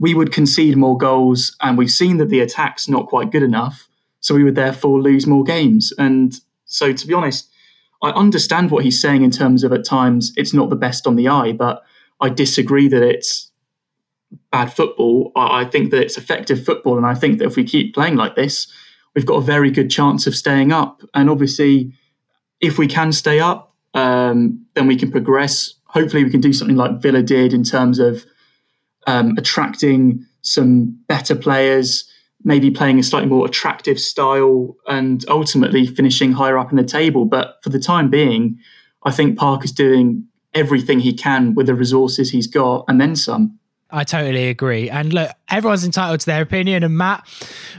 we would concede more goals, and we've seen that the attack's not quite good enough. So we would therefore lose more games. And so, to be honest, I understand what he's saying in terms of at times it's not the best on the eye, but I disagree that it's bad football. I, think that it's effective football, and I think that if we keep playing like this, we've got a very good chance of staying up. And obviously, if we can stay up, um, then we can progress. Hopefully, we can do something like Villa did in terms of um, attracting some better players, maybe playing a slightly more attractive style and ultimately finishing higher up in the table. But for the time being, I think Park is doing everything he can with the resources he's got and then some. I totally agree. And look, everyone's entitled to their opinion. And Matt,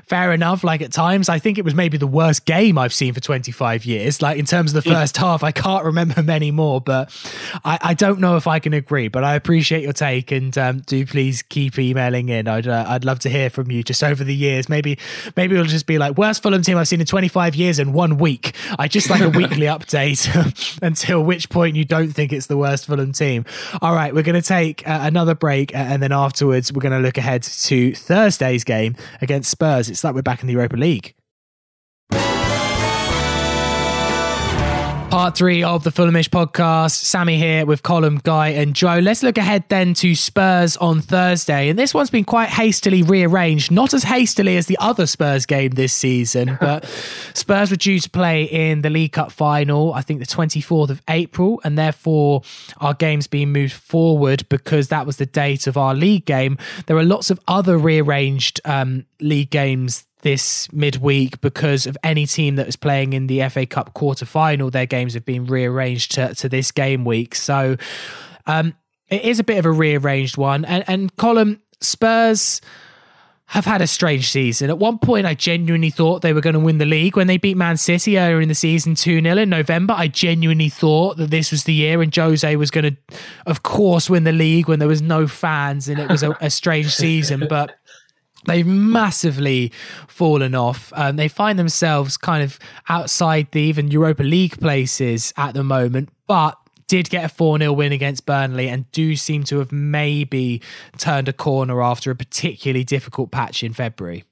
fair enough. Like at times, I think it was maybe the worst game I've seen for 25 years. Like in terms of the first half, I can't remember many more, but I, I, don't know if I can agree. But I appreciate your take and um, do please keep emailing in. I'd uh, I'd love to hear from you just over the years. Maybe maybe it'll just be like worst Fulham team I've seen in 25 years in one week. I just like a weekly update until which point you don't think it's the worst Fulham team. All right, we're going to take uh, another break uh, and then afterwards we're going to look ahead to Thursday's game against Spurs. It's like we're back in the Europa League. Part three of the Fulhamish podcast. Sammy here with Colm, Guy, and Joe. Let's look ahead then to Spurs on Thursday. And this one's been quite hastily rearranged, not as hastily as the other Spurs game this season, but Spurs were due to play in the League Cup final, I think the 24th of April, and therefore our game's being moved forward because that was the date of our league game. There are lots of other rearranged um, league games this midweek because of any team that was playing in the FA Cup quarter final. Their games have been rearranged to, to this game week. So um, it is a bit of a rearranged one. And, and Colm, Spurs have had a strange season. At one point, I genuinely thought they were going to win the league when they beat Man City earlier in the season 2 0 in November. I genuinely thought that this was the year and Jose was going to, of course, win the league when there was no fans and it was a, a strange season. But They've massively fallen off. Um, they find themselves kind of outside the even Europa League places at the moment, but did get a 4 0 win against Burnley and do seem to have maybe turned a corner after a particularly difficult patch in February.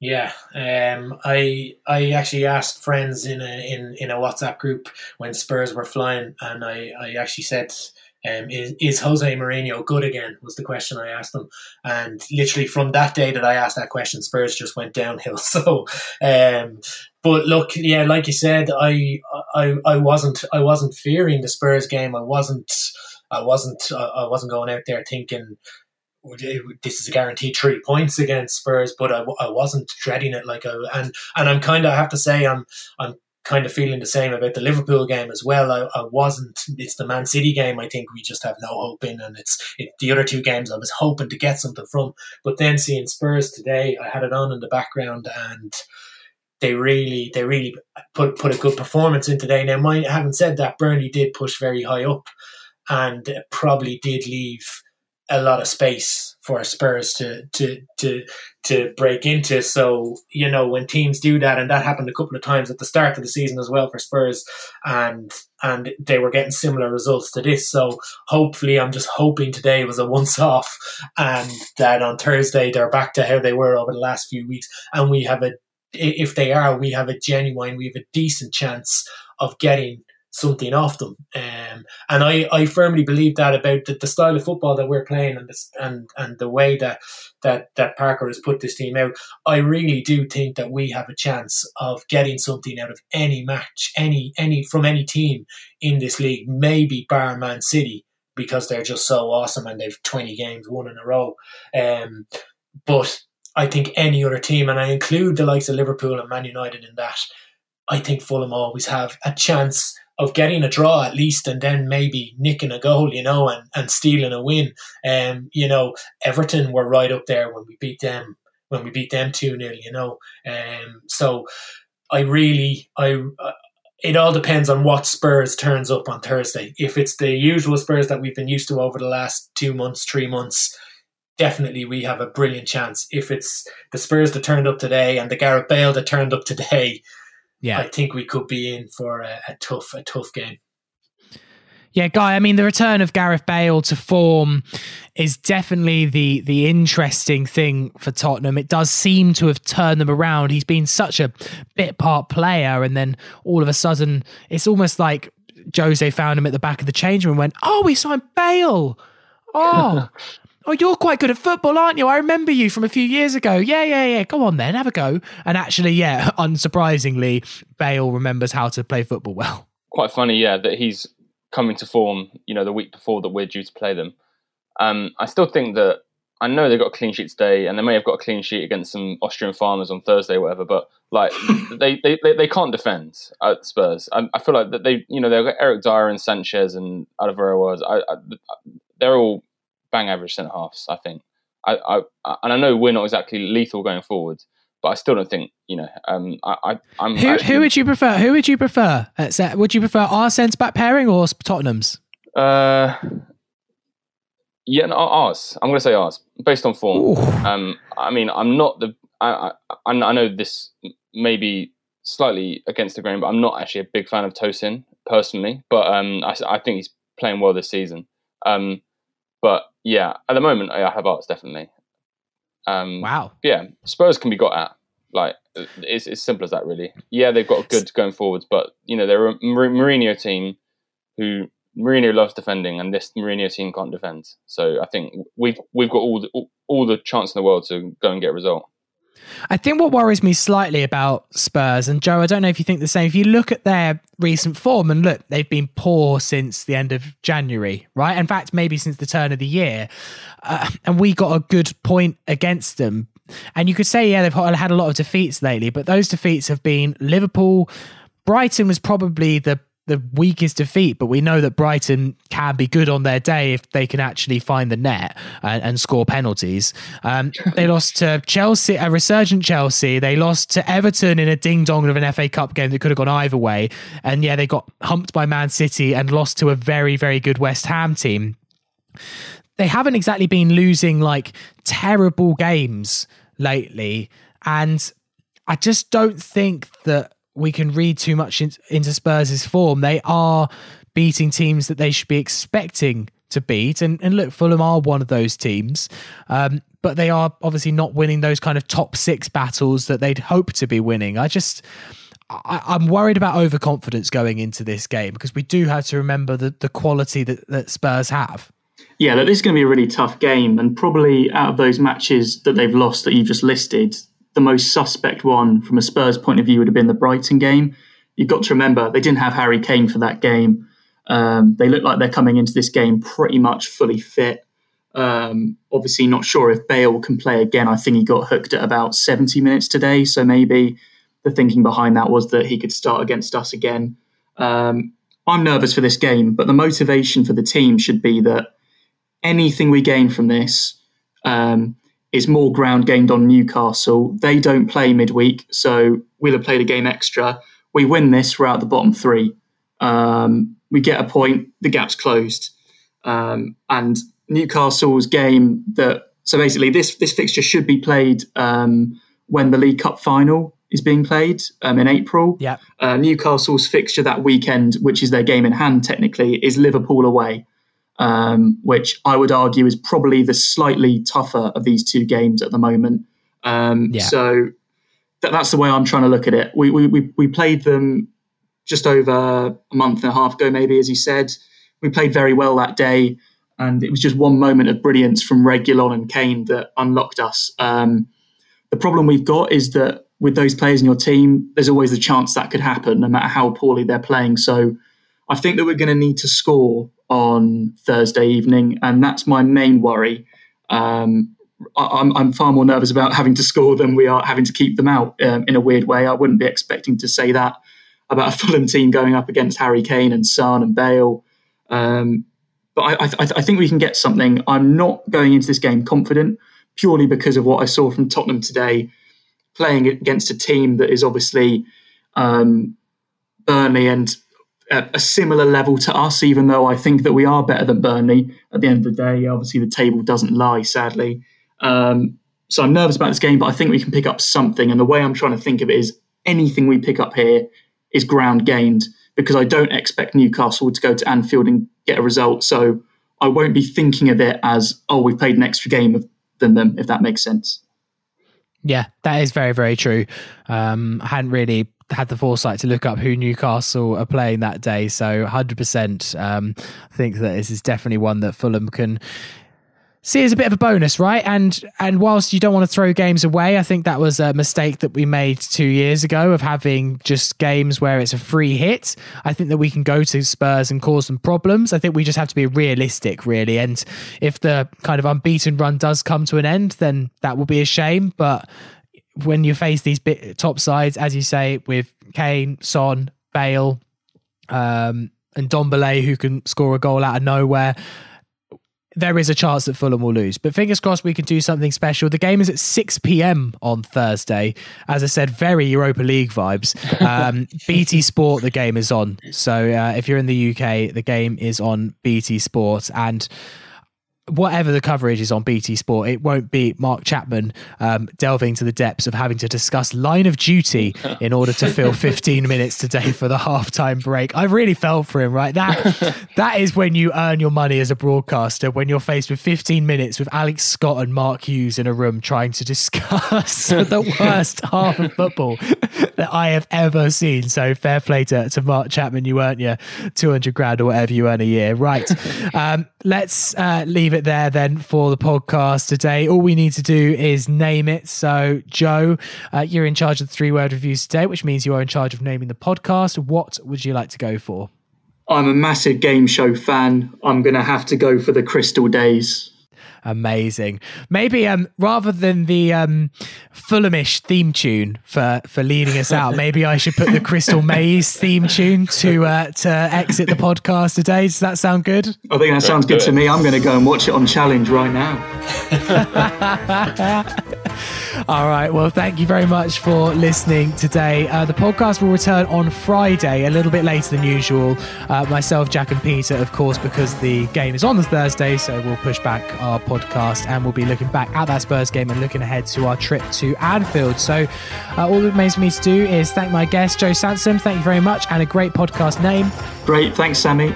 Yeah, um, I I actually asked friends in a in, in a WhatsApp group when Spurs were flying, and I, I actually said um, is, is Jose Mourinho good again? Was the question I asked them, and literally from that day that I asked that question, Spurs just went downhill. So, um, but look, yeah, like you said, I, I I wasn't I wasn't fearing the Spurs game. I wasn't I wasn't I wasn't going out there thinking this is a guaranteed three points against Spurs, but I, I wasn't dreading it like I and and I'm kind of I have to say I'm I'm kind of feeling the same about the Liverpool game as well. I, I, wasn't. It's the Man City game. I think we just have no hope in, and it's it, the other two games I was hoping to get something from. But then seeing Spurs today, I had it on in the background, and they really they really put put a good performance in today. Now, mind, having said that, Burnley did push very high up, and probably did leave a lot of space for Spurs to to to to break into. So you know when teams do that, and that happened a couple of times at the start of the season as well for Spurs, and and they were getting similar results to this. So hopefully, I'm just hoping today was a once off, and that on Thursday they're back to how they were over the last few weeks, and we have a if they are, we have a genuine, we have a decent chance of getting something off them. Um, and I, I firmly believe that about the, the style of football that we're playing and and and the way that that that Parker has put this team out. I really do think that we have a chance of getting something out of any match, any any from any team in this league. Maybe bar Man City because they're just so awesome and they've twenty games won in a row. Um, but I think any other team, and I include the likes of Liverpool and Man United in that. I think Fulham always have a chance of getting a draw at least and then maybe nicking a goal, you know, and, and stealing a win. Um, you know, Everton were right up there when we beat them when we beat them 2 0, you know. Um, so I really I uh, it all depends on what Spurs turns up on Thursday. If it's the usual Spurs that we've been used to over the last two months, three months, definitely we have a brilliant chance. If it's the Spurs that turned up today and the Gareth Bale that turned up today, yeah, I think we could be in for a, a tough, a tough game. Yeah, guy. I mean, the return of Gareth Bale to form is definitely the the interesting thing for Tottenham. It does seem to have turned them around. He's been such a bit part player, and then all of a sudden, it's almost like Jose found him at the back of the change room and went, "Oh, we signed Bale. Oh, Oh, you're quite good at football, aren't you? I remember you from a few years ago. Yeah, yeah, yeah. Go on then, have a go. And actually, yeah, unsurprisingly, Bale remembers how to play football well. Quite funny, yeah, that he's coming to form, you know, the week before that we're due to play them. Um, I still think that I know they got a clean sheet today, and they may have got a clean sheet against some Austrian farmers on Thursday, or whatever. But like, they, they, they, they, can't defend at Spurs. I, I, feel like that they, you know, they've got Eric Dier and Sanchez and Alvaro. I, I, they're all bang average centre halves. I think. I, I and I know we're not exactly lethal going forward, but I still don't think you know. Um, I, I am who actually, who would you prefer? Who would you prefer? Would you prefer our centre back pairing or Tottenham's? Uh, yeah, no, ours. I'm going to say ours, based on form. Um, I mean, I'm not the. I, I, I know this may be slightly against the grain, but I'm not actually a big fan of Tosin personally. But um, I, I think he's playing well this season. Um, but yeah, at the moment, I have arts definitely. Um, wow. Yeah, Spurs can be got at. Like it's as simple as that, really. Yeah, they've got good going forwards, but you know they're a Mourinho team who Mourinho loves defending, and this Mourinho team can't defend. So I think we've we've got all the all, all the chance in the world to go and get a result. I think what worries me slightly about Spurs, and Joe, I don't know if you think the same. If you look at their recent form, and look, they've been poor since the end of January, right? In fact, maybe since the turn of the year. Uh, and we got a good point against them. And you could say, yeah, they've had a lot of defeats lately, but those defeats have been Liverpool. Brighton was probably the the weakest defeat, but we know that Brighton can be good on their day if they can actually find the net and, and score penalties. Um, they lost to Chelsea, a resurgent Chelsea. They lost to Everton in a ding dong of an FA Cup game that could have gone either way. And yeah, they got humped by Man City and lost to a very, very good West Ham team. They haven't exactly been losing like terrible games lately. And I just don't think that we can read too much in, into Spurs' form. They are beating teams that they should be expecting to beat. And, and look, Fulham are one of those teams. Um, but they are obviously not winning those kind of top six battles that they'd hope to be winning. I just. I, am worried about overconfidence going into this game because we do have to remember the, the quality that, that Spurs have. Yeah, look, this is going to be a really tough game, and probably out of those matches that they've lost that you've just listed, the most suspect one from a Spurs point of view would have been the Brighton game. You've got to remember they didn't have Harry Kane for that game. Um, they look like they're coming into this game pretty much fully fit. Um, obviously, not sure if Bale can play again. I think he got hooked at about 70 minutes today, so maybe the thinking behind that was that he could start against us again. Um, I'm nervous for this game, but the motivation for the team should be that anything we gain from this, um, is more ground gained on Newcastle. They don't play midweek, so we'll have played a game extra. We win this, we're out the bottom three. Um, we get a point, the gap's closed. Um, and Newcastle's game that so basically this this fixture should be played um, when the League Cup final is being played um, in April. Yeah. Uh, Newcastle's fixture that weekend, which is their game in hand technically, is Liverpool away um, which I would argue is probably the slightly tougher of these two games at the moment. Um, yeah. So th- that's the way I'm trying to look at it. We, we, we, we played them just over a month and a half ago, maybe, as you said. We played very well that day, and it was just one moment of brilliance from Reguilon and Kane that unlocked us. Um, the problem we've got is that with those players in your team, there's always the chance that could happen, no matter how poorly they're playing. So I think that we're going to need to score on Thursday evening, and that's my main worry. Um, I'm, I'm, far more nervous about having to score than we are having to keep them out um, in a weird way. I wouldn't be expecting to say that about a Fulham team going up against Harry Kane and Son and Bale. Um, but I, I, I, think we can get something. I'm not going into this game confident purely because of what I saw from Tottenham today, playing against a team that is obviously um, Burnley and a, a similar level to us, even though I think that we are better than Burnley. At the end of the day, obviously the table doesn't lie, sadly. Um, so I'm nervous about this game, but I think we can pick up something. And the way I'm trying to think of it is anything we pick up here is ground gained because I don't expect Newcastle to go to Anfield and get a result. So I won't be thinking of it as, oh, we've played an extra game than them, if that makes sense. Yeah, that is very, very true. Um, I hadn't really had the foresight to look up who Newcastle are playing that day. So 100% um, think that this is definitely one that Fulham can see as a bit of a bonus, right? And and whilst you don't want to throw games away, I think that was a mistake that we made two years ago of having just games where it's a free hit. I think that we can go to Spurs and cause some problems. I think we just have to be realistic, really. And if the kind of unbeaten run does come to an end, then that will be a shame. But when you face these bit, top sides, as you say, with Kane, Son, Bale, um, and Ndombele, who can score a goal out of nowhere there is a chance that Fulham will lose. But fingers crossed we can do something special. The game is at 6 p.m. on Thursday. As I said, very Europa League vibes. Um, BT Sport, the game is on. So uh, if you're in the UK, the game is on BT Sport. And whatever the coverage is on BT Sport, it won't be Mark Chapman um, delving to the depths of having to discuss line of duty in order to fill 15 minutes today for the halftime break. I really felt for him, right? That that is when you earn your money as a broadcaster when you're faced with 15 minutes with Alex Scott and Mark Hughes in a room trying to discuss the worst half of football that I have ever seen. So fair play to, to Mark Chapman. You earned your 200 grand or whatever you earn a year, right? Um, let's uh, leave it there then for the podcast today. All we need to do is name it. So, Joe, uh, you're in charge of the three word reviews today, which means you are in charge of naming the podcast. What would you like to go for? I'm a massive game show fan. I'm going to have to go for the Crystal Days. Amazing. Maybe um, rather than the um, Fulhamish theme tune for for leading us out, maybe I should put the Crystal Maze theme tune to uh, to exit the podcast today. Does that sound good? I think that sounds good to me. I'm going to go and watch it on Challenge right now. All right. Well, thank you very much for listening today. Uh, the podcast will return on Friday, a little bit later than usual. Uh, myself, Jack, and Peter, of course, because the game is on the Thursday, so we'll push back our podcast and we'll be looking back at that Spurs game and looking ahead to our trip to Anfield. So, uh, all that remains for me to do is thank my guest, Joe Sansom. Thank you very much, and a great podcast name. Great. Thanks, Sammy.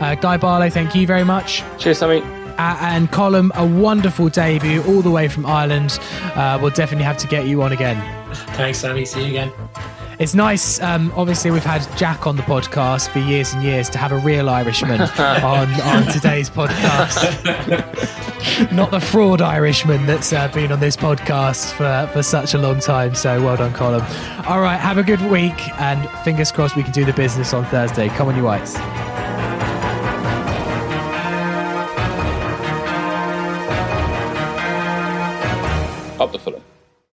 Uh, Guy Barlow, thank you very much. Cheers, Sammy. Uh, and Colm, a wonderful debut all the way from Ireland. Uh, we'll definitely have to get you on again. Thanks, Sammy. See you again. It's nice. Um, obviously, we've had Jack on the podcast for years and years to have a real Irishman on, on today's podcast. Not the fraud Irishman that's uh, been on this podcast for, for such a long time. So well done, Colm. All right, have a good week and fingers crossed we can do the business on Thursday. Come on, you whites. Up the Fulham.